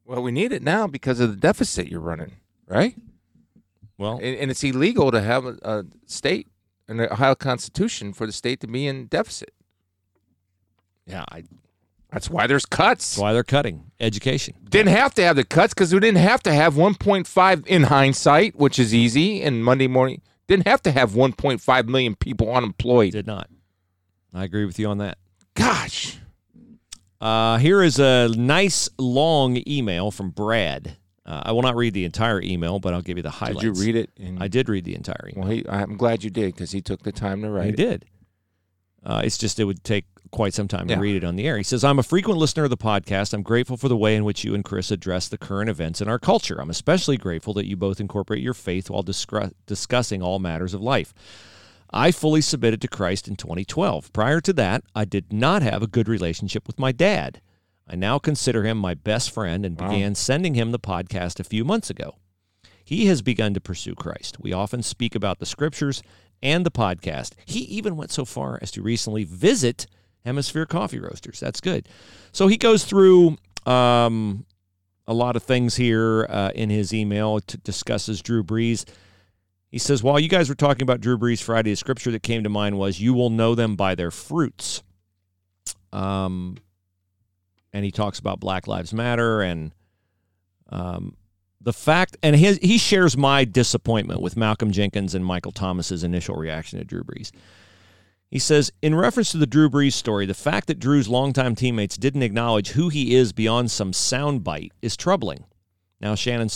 Well, we need it now because of the deficit you're running, right? Well, and, and it's illegal to have a, a state in the Ohio Constitution for the state to be in deficit. yeah, I, That's why there's cuts. That's why they're cutting education. Didn't have to have the cuts because we didn't have to have 1.5 in hindsight, which is easy. And Monday morning, didn't have to have 1.5 million people unemployed. Did not. I agree with you on that. Gosh. Uh, here is a nice long email from Brad. Uh, I will not read the entire email, but I'll give you the highlights. Did you read it? In, I did read the entire email. Well, he, I'm glad you did because he took the time to write He it. did. Uh, it's just it would take quite some time to read it on the air. He says, "I'm a frequent listener of the podcast. I'm grateful for the way in which you and Chris address the current events in our culture. I'm especially grateful that you both incorporate your faith while discussing all matters of life." I fully submitted to Christ in 2012. Prior to that, I did not have a good relationship with my dad. I now consider him my best friend and Wow. began sending him the podcast a few months ago. He has begun to pursue Christ. We often speak about the scriptures and the podcast. He even went so far as to recently visit Hemisphere Coffee Roasters. That's good. So he goes through um, a lot of things here uh, in his email. It discusses Drew Brees. He says, While you guys were talking about Drew Brees Friday, the scripture that came to mind was, You will know them by their fruits. Um, and he talks about Black Lives Matter and um, the fact, and his, he shares my disappointment with Malcolm Jenkins and Michael Thomas's initial reaction to Drew Brees. He says, in reference to the Drew Brees story, the fact that Drew's longtime teammates didn't acknowledge who he is beyond some soundbite is troubling. Now, Shannon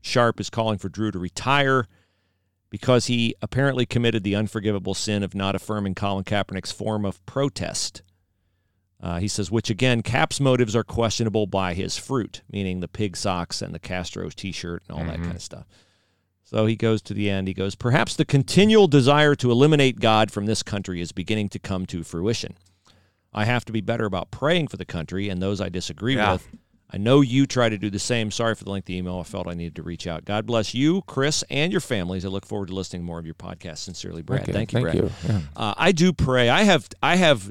Sharpe is calling for Drew to retire because he apparently committed the unforgivable sin of not affirming Colin Kaepernick's form of protest. Uh, he says, which again, Cap's motives are questionable by his fruit, meaning the pig socks and the Castro's t shirt and all that kind of stuff. So he goes to the end. He goes, Perhaps the continual desire to eliminate God from this country is beginning to come to fruition. I have to be better about praying for the country and those I disagree Yeah. with. I know you try to do the same. Sorry for the lengthy email. I felt I needed to reach out. God bless you, Chris, and your families. I look forward to listening to more of your podcast. Sincerely, Brad. Okay, Thank you, thank Brad. you. Yeah. Uh, I do pray. I have I have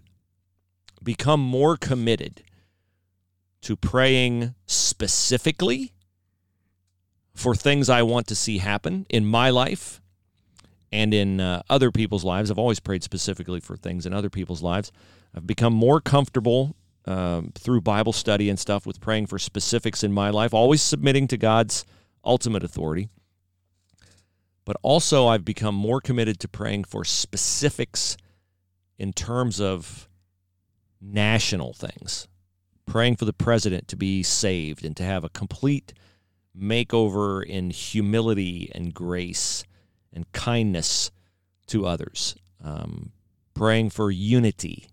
become more committed to praying specifically for things I want to see happen in my life and in uh, other people's lives. I've always prayed specifically for things in other people's lives. I've become more comfortable um, through Bible study and stuff with praying for specifics in my life, always submitting to God's ultimate authority. But also, I've become more committed to praying for specifics in terms of national things, praying for the president to be saved and to have a complete makeover in humility and grace and kindness to others, um, praying for unity,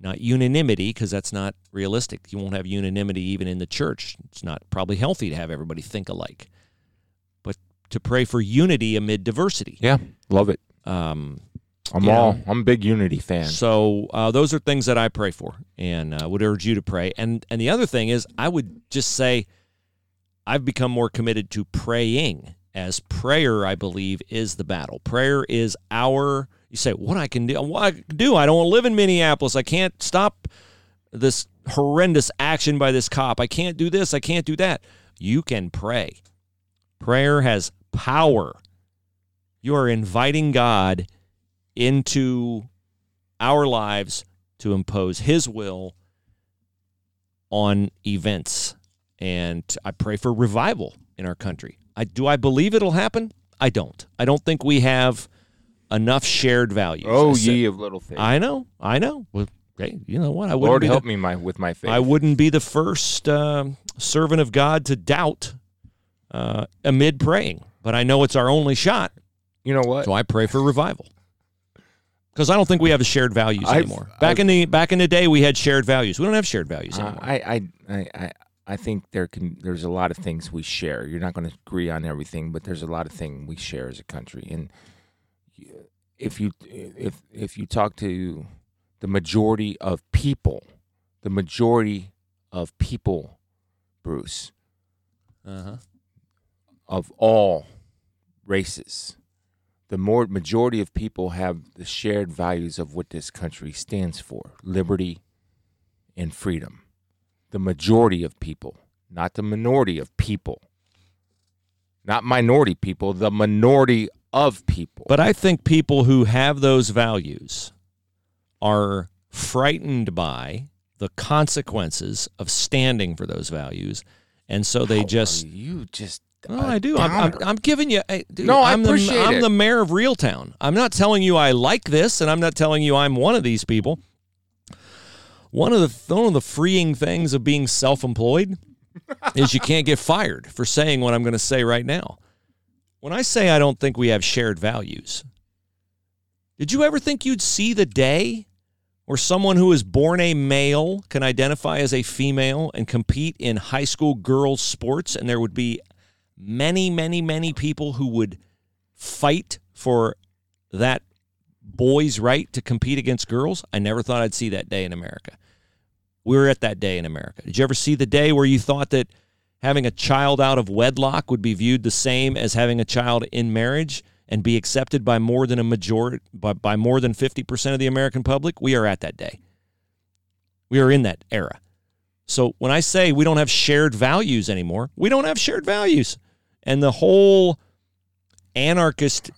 not unanimity, because that's not realistic. You won't have unanimity even in the church. It's not probably healthy to have everybody think alike, but to pray for unity amid diversity. Yeah, love it. Um, I'm Yeah. all. I'm a big Unity fan. so uh, those are things that I pray for, and uh, would urge you to pray. And and the other thing is, I would just say, I've become more committed to praying, as prayer, I believe, is the battle. Prayer is our. You say what I can do. What I can do. I don't live in Minneapolis. I can't stop this horrendous action by this cop. I can't do this. I can't do that. You can pray. Prayer has power. You are inviting God into our lives to impose his will on events and i pray for revival in our country I, do i believe it'll happen i don't i don't think we have enough shared values oh, said- ye of little faith. i know i know well, hey, you know what i wouldn't Lord be the- help me my with my faith. I wouldn't be the first um, servant of God to doubt uh, amid praying, but I know it's our only shot, You know what? so I pray for revival. Because I don't think we have shared values I've- anymore. Back I've- in the back in the day, we had shared values. We don't have shared values Uh, anymore. I, I, I, I, think there can. There's a lot of things we share. You're not going to agree on everything, but there's a lot of things we share as a country. And if you if if you talk to the majority of people, the majority of people, Bruce, uh-huh. of all races, the more majority of people have the shared values of what this country stands for: liberty and freedom. The majority of people, not the minority of people, not minority people, the minority of people. But I think people who have those values are frightened by the consequences of standing for those values, and so they How just. you just. Oh, I do. I'm, I'm. I'm giving you. dude, No, I I'm appreciate the, I'm the mayor of Reeltown. I'm not telling you I like this, and I'm not telling you I'm one of these people. One of the one of the freeing things of being self-employed is you can't get fired for saying what I'm going to say right now. When I say I don't think we have shared values, did you ever think you'd see the day where someone who is born a male can identify as a female and compete in high school girls' sports, and there would be many, many, many people who would fight for that boy's right to compete against girls? I never thought I'd see that day in America. We're at that day in America. Did you ever see the day where you thought that having a child out of wedlock would be viewed the same as having a child in marriage and be accepted by more than a majority by, by more than 50% of the American public? We are at that day. We are in that era. So when I say we don't have shared values anymore, we don't have shared values. And the whole anarchist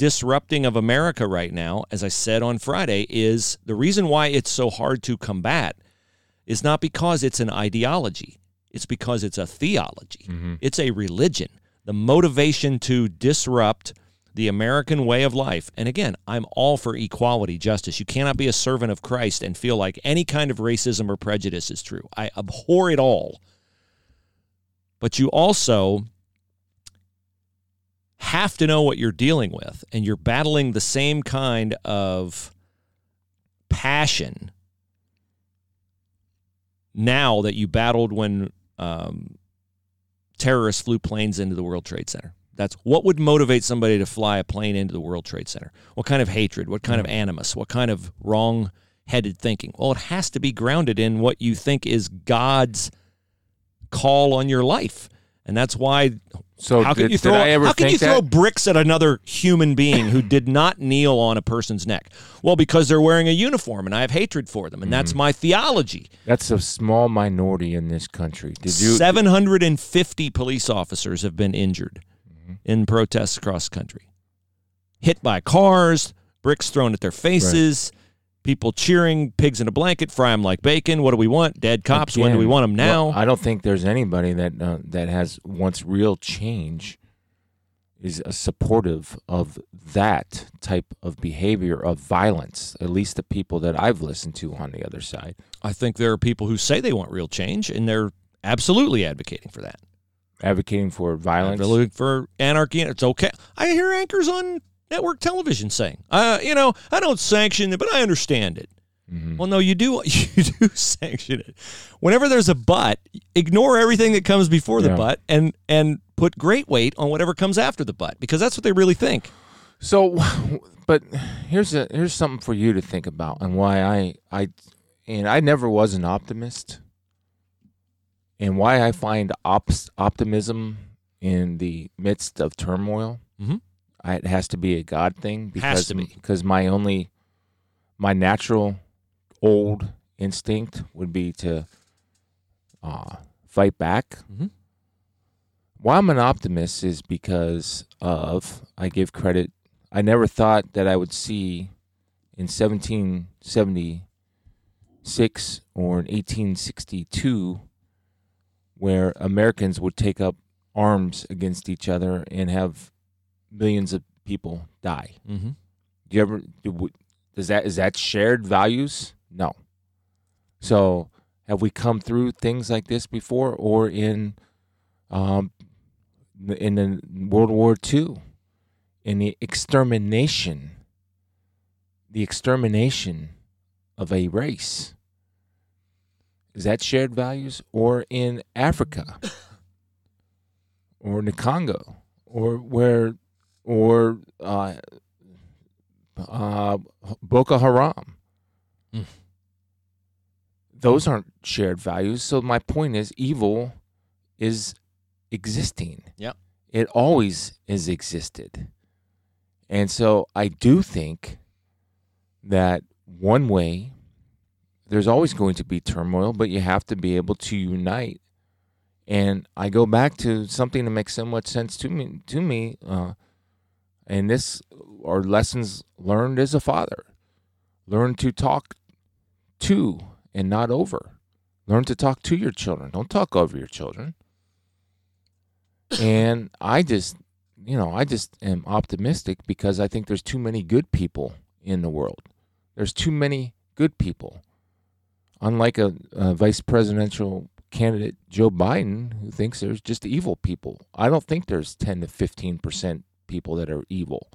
disrupting of America right now, as I said on Friday, is the reason why it's so hard to combat is not because it's an ideology. It's because it's a theology. Mm-hmm. It's a religion. The motivation to disrupt the American way of life. And again, I'm all for equality, justice. You cannot be a servant of Christ and feel like any kind of racism or prejudice is true. I abhor it all. But you also have to know what you're dealing with, and you're battling the same kind of passion now that you battled when um, terrorists flew planes into the World Trade Center. That's what would motivate somebody to fly a plane into the World Trade Center. What kind of hatred? What kind of animus? What kind of wrong-headed thinking? Well, it has to be grounded in what you think is God's call on your life, and that's why So how can did, you throw? did I ever how can you throw bricks at another human being who did not kneel on a person's neck? Well, because they're wearing a uniform, and I have hatred for them, and Mm-hmm. that's my theology. That's a small minority in this country. Did you? Seven hundred and fifty police officers have been injured Mm-hmm. in protests across the country, hit by cars, bricks thrown at their faces. People cheering, pigs in a blanket, fry them like bacon. What do we want? Dead cops. when do we want them now? well, I don't think there's anybody that uh, that has wants real change is supportive of that type of behavior of violence. At least the people that I've listened to on the other side. I think there are people who say they want real change, and they're absolutely advocating for that. advocating for violence. Looking for anarchy. and It's okay. I hear anchors on network television saying, uh, you know, I don't sanction it, but I understand it. Mhm. Well, no, you do. You do sanction it. Whenever there's a but, ignore everything that comes before the Yeah. but, and and put great weight on whatever comes after the but, because that's what they really think. So, but here's a here's something for you to think about, and why I I and I never was an optimist, and why I find optimism in the midst of turmoil. Mhm. I, it has to be a God thing because be. because my only my natural old instinct would be to uh, fight back. Mhm. Why I'm an optimist is because of I give credit. I never thought that I would see in 1776 or in 1862 where Americans would take up arms against each other and have millions of people die. Mm-hmm. Do you ever do, does that is that shared values? No. So have we come through things like this before, or in um, in the World War II, in the extermination, the extermination of a race? Is that shared values, or in Africa, or in the Congo, or where, or uh, uh, Boko Haram. Mm. Those aren't shared values. So my point is, evil is existing. Yep. It always has existed, and so I do think that one way there's always going to be turmoil, but you have to be able to unite. And I go back to something that makes so much sense to me. To me, uh, and this are lessons learned as a father. Learn to talk to and not over. Learn to talk to your children. Don't talk over your children. and I just, you know, I just am optimistic because I think there's too many good people in the world. There's too many good people. Unlike a, a vice presidential candidate, Joe Biden, who thinks there's just evil people. I don't think there's 10 to 15% people that are evil.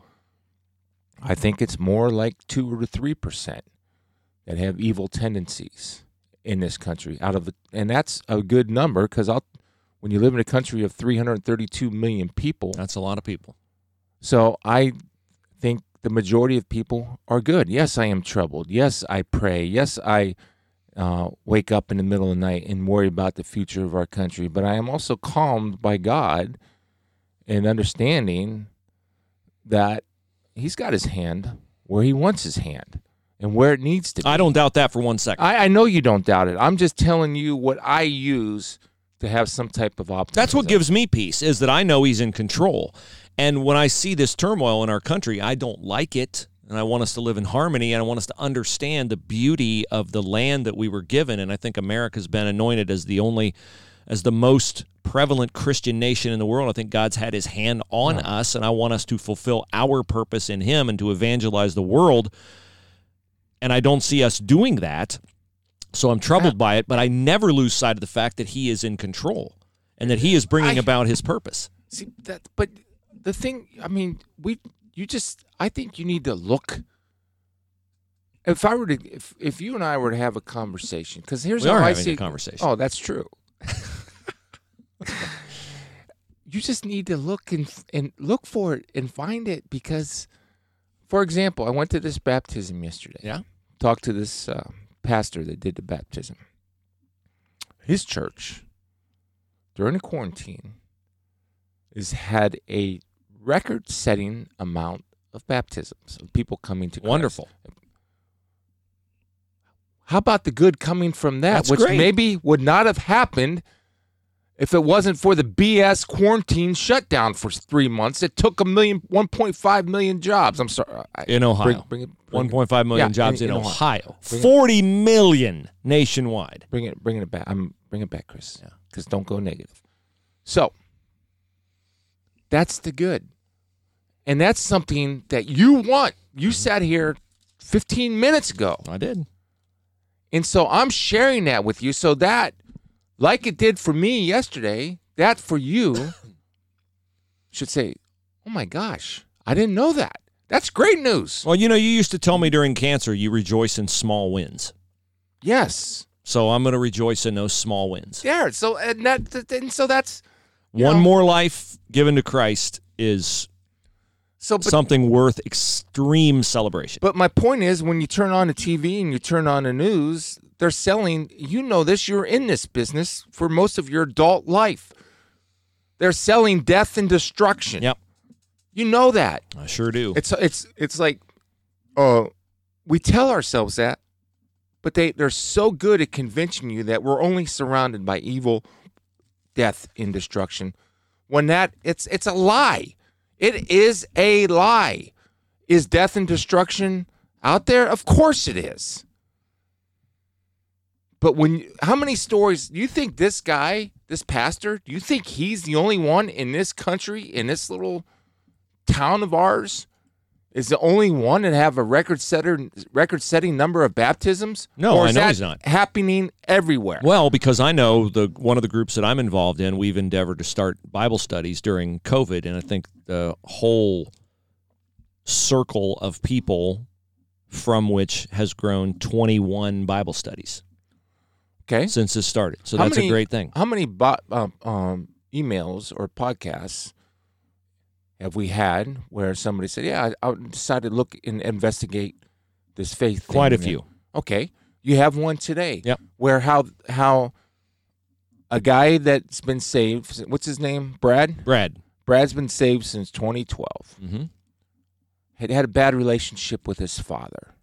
I think it's more like 2 or 3% that have evil tendencies in this country out of the, and that's a good number because I'll when you live in a country of 332 million people That's a lot of people. so I think the majority of people are good. Yes, I am troubled. Yes, I pray. Yes, I uh, wake up in the middle of the night and worry about the future of our country. But I am also calmed by God and understanding that He's got His hand where He wants His hand and where it needs to be. I don't doubt that for one second. I, I know you don't doubt it. I'm just telling you what I use to have some type of optimism. That's what gives me peace is that I know he's in control. And when I see this turmoil in our country, I don't like it. And I want us to live in harmony and I want us to understand the beauty of the land that we were given. And I think America's been anointed as the only, as the most prevalent Christian nation in the world. I think God's had his hand on us and I want us to fulfill our purpose in him and to evangelize the world. And I don't see us doing that. So I'm troubled by it, but I never lose sight of the fact that he is in control and that he is bringing I- about his purpose. See that, but the thing, I mean, we, you just, I think you need to look. If I were to, if if you and I were to have a conversation, because here's We how I see conversation. Oh, that's true. you just need to look and and look for it and find it because, for example, I went to this baptism yesterday. Yeah. Talked to this uh, pastor that did the baptism. His church during the quarantine has had a record-setting amount of baptisms of people coming to Christ. Wonderful. How about the good coming from that, That's which great. maybe would not have happened if it wasn't for the BS quarantine shutdown for three months? It took a million, 1.5 million jobs. I'm sorry. In Ohio. Bring, bring it, bring, 1.5 million Yeah, jobs in- in, Ohio. Ohio. 40 million nationwide. bring it, bring it back. I'm bring it back, Chris. Yeah. Because don't go negative. So that's the good, and that's something that you want. You mm-hmm. sat here 15 minutes ago. I did. And so I'm sharing that with you so that, like it did for me yesterday, that for you should say, oh my gosh, I didn't know that. That's great news. Well, you know, you used to tell me during cancer you rejoice in small wins. Yes. So I'm going to rejoice in those small wins. Yeah. So and that and so that's One know, more life given to Christ is so but, something worth extreme celebration. but my point is when you turn on a TV and you turn on the news, they're selling you know this, you're in this business for most of your adult life. They're selling death and destruction. Yep. You know that. I sure do. It's it's it's like, uh, we tell ourselves that, but they they're so good at convincing you that we're only surrounded by evil, death, and destruction. When that it's it's a lie. It is a lie. Is death and destruction out there? Of course it is. But when how many stories do you think this guy, this pastor, do you think he's the only one in this country in this little town of ours is the only one that have a record setter record setting number of baptisms? No, or I know he's not. happening everywhere. Well, because I know the one of the groups that I'm involved in, we've endeavored to start Bible studies during COVID, and I think the whole circle of people from which has grown 21 Bible studies Okay. since this started. So How that's many- a great thing. How many bo- um, um, emails or podcasts have we had where somebody said, "Yeah, I, I decided to look and investigate this faith"? Quite a thing." few. Okay, you have one today. Yep. Where how how a guy that's been saved. What's his name? Brad. Brad. Brad's been saved since 2012. hmm had had a bad relationship with his father.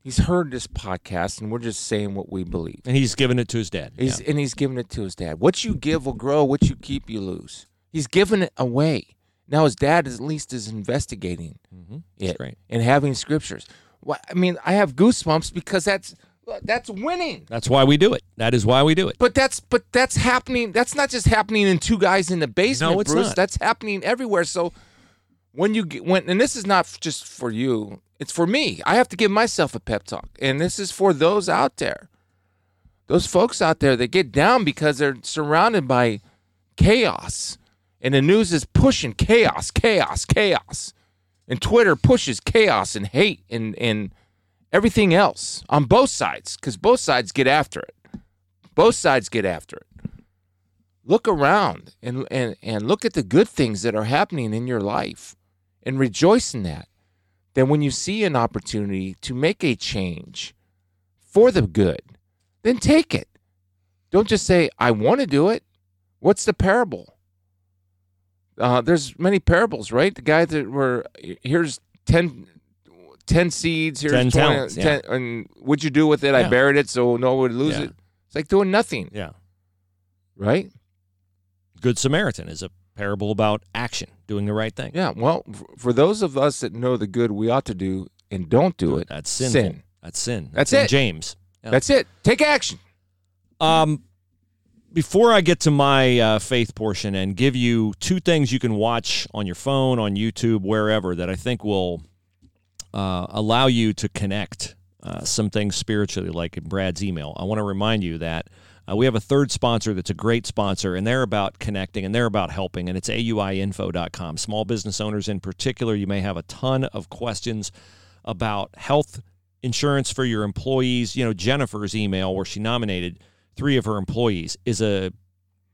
He's heard this podcast, and we're just saying what we believe. And he's given it to his dad. He's, Yeah. And he's giving it to his dad. What you give will grow. What you keep, you lose. He's giving it away. Now his dad is, at least is investigating Mhm. It great. and having scriptures. Well, I mean, I have goosebumps because that's That's winning. That's why we do it. That is why we do it. But that's but that's happening. That's not just happening in two guys in the basement, No, it's Bruce. not. That's happening everywhere. So when you get when and this is not just for you. It's for me. I have to give myself a pep talk, and this is for those out there. Those folks out there that get down because they're surrounded by chaos, and the news is pushing chaos, chaos, chaos, and Twitter pushes chaos and hate and and everything else on both sides because both sides get after it. Both sides get after it. Look around and, and, and look at the good things that are happening in your life and rejoice in that. Then, when you see an opportunity to make a change for the good, then take it. Don't just say, I want to do it. What's the parable? Uh, there's many parables, right? The guy that were, here's 10, 10 seeds, here's 10 20, talents, yeah. 10 and what'd you do with it? I buried it so no one would lose Yeah. it. It's like doing nothing, Yeah. right? Good Samaritan is a parable about action, doing the right thing. Yeah. Well, for those of us that know the good we ought to do and don't do it, That's sinful. sin. That's sin. That's in it. James. Yeah. That's it. Take action. Um, before I get to my uh, faith portion and give you two things you can watch on your phone, on YouTube, wherever that I think will uh, allow you to connect uh, some things spiritually, like in Brad's email, I want to remind you that uh, we have a third sponsor that's a great sponsor, and they're about connecting and they're about helping, and it's AUIinfo.com. Small business owners in particular, you may have a ton of questions about health insurance for your employees. You know, Jennifer's email where she nominated three of her employees is a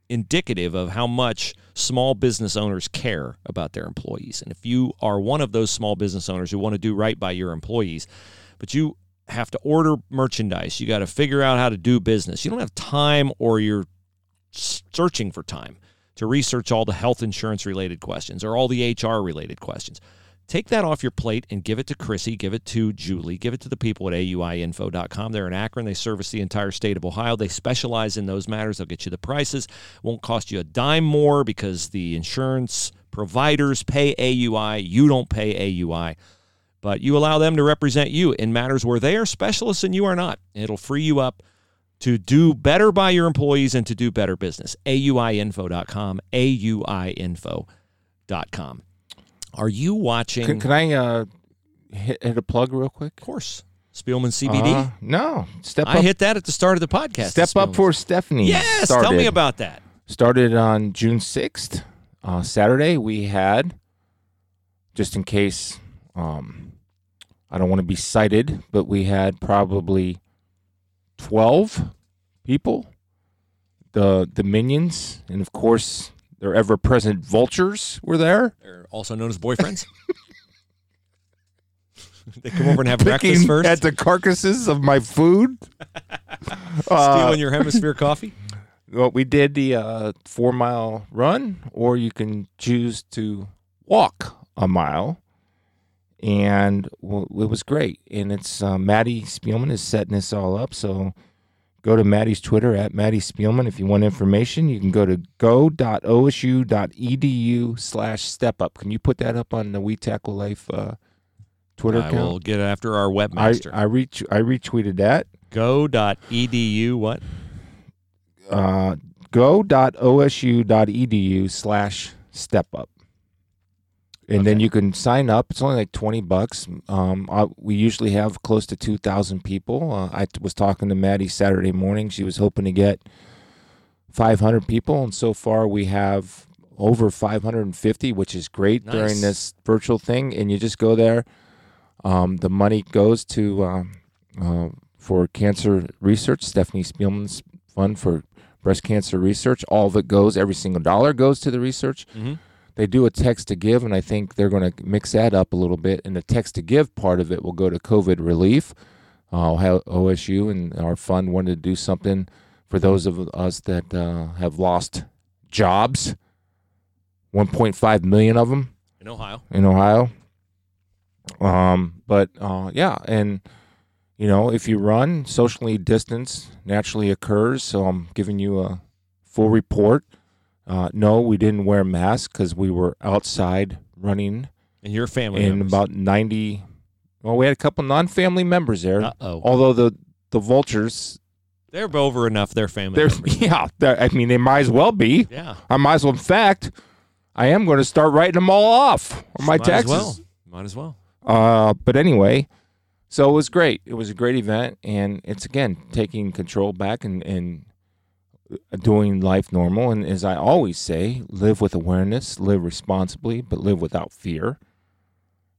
indicative of how much small business owners care about their employees. And if you are one of those small business owners who want to do right by your employees, but you have to order merchandise, you got to figure out how to do business. You don't have time or you're searching for time to research all the health insurance related questions or all the HR related questions. Take that off your plate and give it to Chrissy, give it to Julie, give it to the people at AUIinfo.com. They're in Akron. They service the entire state of Ohio. They specialize in those matters. They'll get you the prices. Won't cost you a dime more because the insurance providers pay AUI. You don't pay AUI. But you allow them to represent you in matters where they are specialists and you are not. It'll free you up to do better by your employees and to do better business. AUIinfo.com. AUIinfo.com. Are you watching? Can, can I uh, hit, hit a plug real quick? Of course. Spielman CBD. Uh, no. Step I up. hit that at the start of the podcast. step up for Stephanie. Yes, started. tell me about that. started on June 6th. Uh, Saturday, we had, just in case um, I don't want to be cited, but we had probably 12 people. The, the minions, and of course, their ever present vultures were there. They're also known as boyfriends. they come over and have breakfast first, at the carcasses of my food. Uh, stealing your hemisphere coffee. Well, we did the uh, four mile run, or you can choose to walk a mile. And well, it was great. And it's uh, Maddie Spielman is setting this all up. So go to Maddie's Twitter at Maddie Spielman. If you want information, you can go to go.osu.edu slash step up. Can you put that up on the We Tackle Life uh, Twitter I account? will get after our I, webmaster. I, reach, I retweeted that. Go.edu. What? uh, go.osu.edu slash step up. And then you can sign up. It's only like 20 bucks. Um, I, we usually have close to 2,000 people. Uh, I was talking to Maddie Saturday morning. She was hoping to get 500 people. And so far we have over 550, which is great Nice. during this virtual thing. And you just go there. Um, the money goes to um, uh, for cancer research. Stephanie Spielman's fund for breast cancer research. All of it goes, every single dollar goes to the research. Mhm. They do a text to give, and I think they're going to mix that up a little bit. And the text to give part of it will go to COVID relief. Uh, Ohio- OSU and our fund wanted to do something for those of us that uh, have lost jobs. 1.5 million of them In Ohio. in Ohio. Um, but uh, yeah, and you know, if you run, socially distance naturally occurs. So I'm giving you a full report. Uh, no, we didn't wear masks because we were outside running. And your family And members. about 90, well, we had a couple non-family members there. Uh-oh. Although the the vultures. They're over enough. They're family They're members. yeah. they're- I mean, they might as well be. Yeah. I might as well. In fact, I am going to start writing them all off on my Might taxes. As well. Might as well. Uh, but anyway, so it was great. It was a great event, and it's again taking control back and and doing life normal. And as I always say, live with awareness, live responsibly, but live without fear.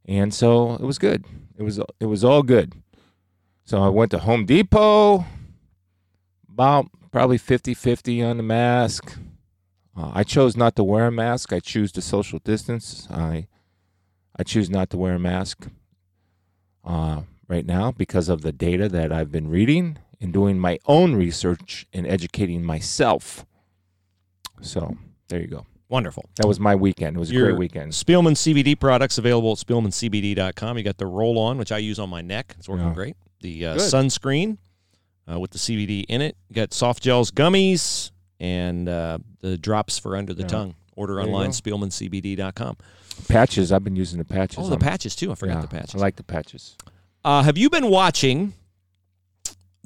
And so it was good. It was it was all good. So I went to Home Depot, about probably 50-50 on the mask. Uh, I chose not to wear a mask. I choose to social distance. I I choose not to wear a mask uh, right now because of the data that I've been reading and doing my own research and educating myself. So there you go. Wonderful. That was my weekend. It was a Your great weekend. Spielman CBD products available at SpielmanCBD.com. You got the roll on, which I use on my neck. It's working Yeah. great. The uh, sunscreen uh, with the CBD in it. You got soft gels, gummies, and uh, the drops for under the Yeah. tongue. Order There online. SpielmanCBD.com. Patches. I've been using the patches. Oh, the on- patches too. I forgot yeah, the patches. I like the patches. Uh, have you been watching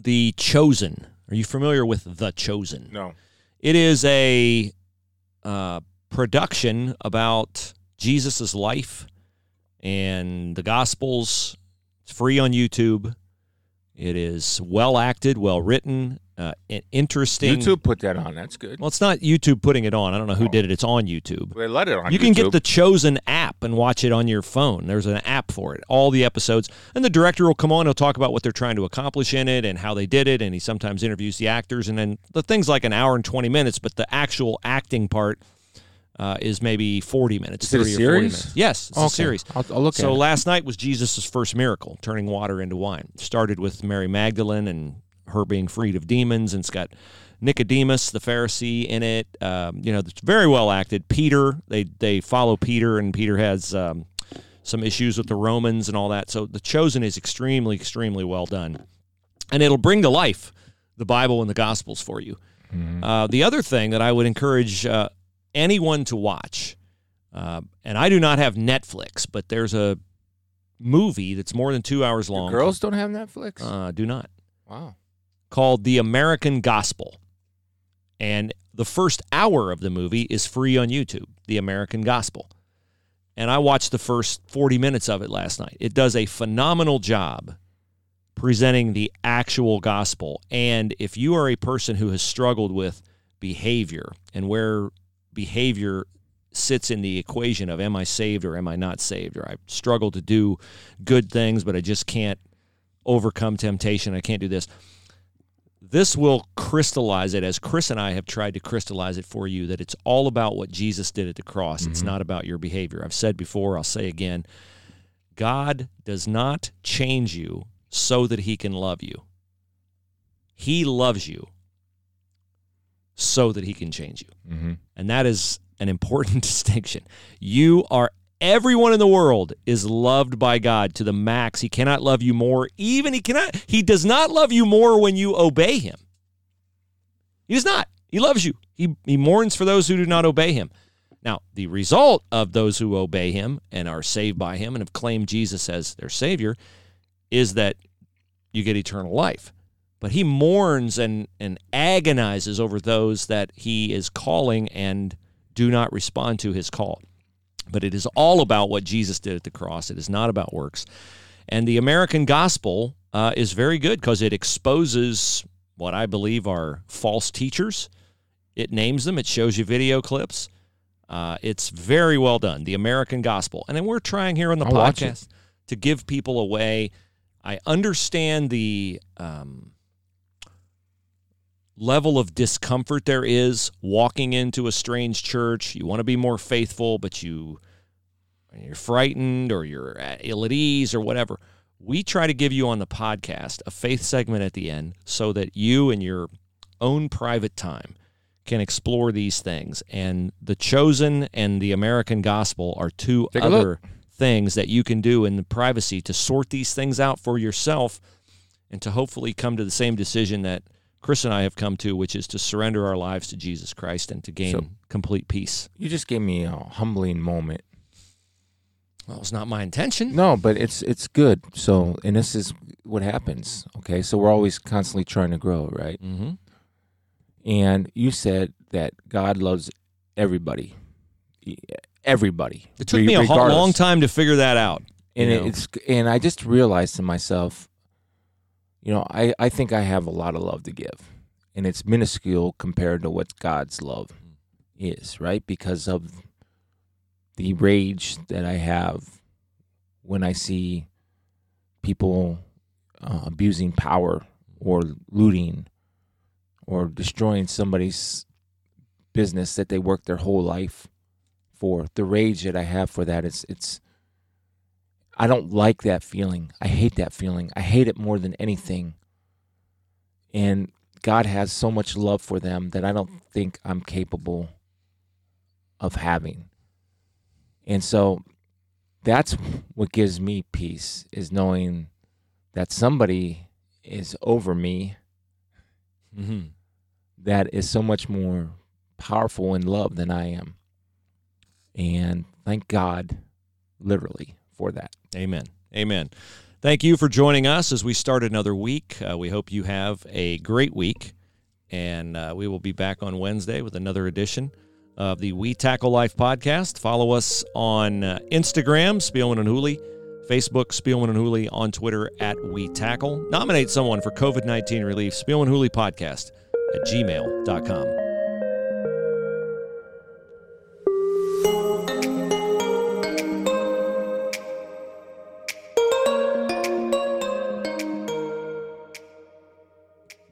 The Chosen? Are you familiar with The Chosen? No. It is a uh, production about Jesus' life and the Gospels. It's free on YouTube. It is well acted, well written, uh, i- interesting. YouTube put that on. That's good. Well, it's not YouTube putting it on. I don't know who Oh. did it. It's on YouTube. They let it on. You can get the Chosen app and watch it on your phone. There's an app for it. All the episodes. And the director will come on. He'll talk about what they're trying to accomplish in it and how they did it. And he sometimes interviews the actors. And then the thing's like an hour and 20 minutes, but the actual acting part uh, is maybe 40 minutes. Is it a 30 or 40 series? minutes. Yes, it's Okay. a series. I'll, I'll look So last night was Jesus' first miracle, turning water into wine. Started with Mary Magdalene and her being freed of demons, and it's got Nicodemus, the Pharisee, in it. Um, you know, it's very well acted. Peter, they they follow Peter, and Peter has um, some issues with the Romans and all that. So the Chosen is extremely, extremely well done, and it'll bring to life the Bible and the Gospels for you. Uh, the other thing that I would encourage uh, anyone to watch, uh, and I do not have Netflix, but there's a movie that's more than two hours long. Girls don't have Netflix. uh, do not wow. Called The American Gospel, and the first hour of the movie is free on YouTube. The American Gospel, and I watched the first forty minutes of it last night. It does a phenomenal job presenting the actual gospel. And if you are a person who has struggled with behavior and where behavior sits in the equation of am I saved or am I not saved, or I struggle to do good things, but I just can't overcome temptation, I can't do this. This will crystallize it as Chris and I have tried to crystallize it for you that it's all about what Jesus did at the cross. It's not about your behavior. I've said before, I'll say again God does not change you so that he can love you. He loves you so that he can change you. Mm-hmm. And that is an important distinction. You are everyone in the world is loved by God to the max. He cannot love you more. Even he cannot he does not love you more when you obey him. He does not. He loves you. He he mourns for those who do not obey him. Now, the result of those who obey him and are saved by him and have claimed Jesus as their savior is that you get eternal life. But he mourns and, and agonizes over those that he is calling and do not respond to his call. But it is all about what Jesus did at the cross. It is not about works. And the American gospel uh, is very good because it exposes what I believe are false teachers. It names them, it shows you video clips. Uh, it's very well done, the American gospel. And then we're trying here on the I'll podcast to give people a way. I understand the um, level of discomfort there is walking into a strange church. You want to be more faithful, but you you're frightened or you're at ill at ease or whatever. We try to give you on the podcast a faith segment at the end so that you and your own private time can explore these things. And the chosen and the American gospel are two Take other things that you can do in the privacy to sort these things out for yourself and to hopefully come to the same decision that Chris and I have come to, which is to surrender our lives to Jesus Christ and to gain So- complete peace. You just gave me a humbling moment. Well, it's not my intention. No, but it's it's good. So, and this is what happens. Okay, so we're always constantly trying to grow, right? Mm-hmm. And you said that God loves everybody, everybody. It took me a long time to figure that out. and you it- know. it's and I just realized to myself, you know, I I think I have a lot of love to give, and it's minuscule compared to what God's love is, right? Because of the rage that I have when I see people uh, abusing power or looting or destroying somebody's business that they worked their whole life for. The rage that I have for that is it's I don't like that feeling. I hate that feeling. I hate it more than anything. And God has so much love for them that I don't think I'm capable of having. And so that's what gives me peace is knowing that somebody is over me Mm-hmm. that is so much more powerful in love than I am. And thank God, literally, for that. Amen. Amen. Thank you for joining us as we start another week. Uh, we hope you have a great week, and uh, we will be back on Wednesday with another edition of the We Tackle Life podcast. Follow us on uh, Instagram, Spielman and Hooley, Facebook, Spielman and Hooley, on Twitter at We Tackle. Nominate someone for COVID 19 relief, Spielman Hooley podcast at gmail.com.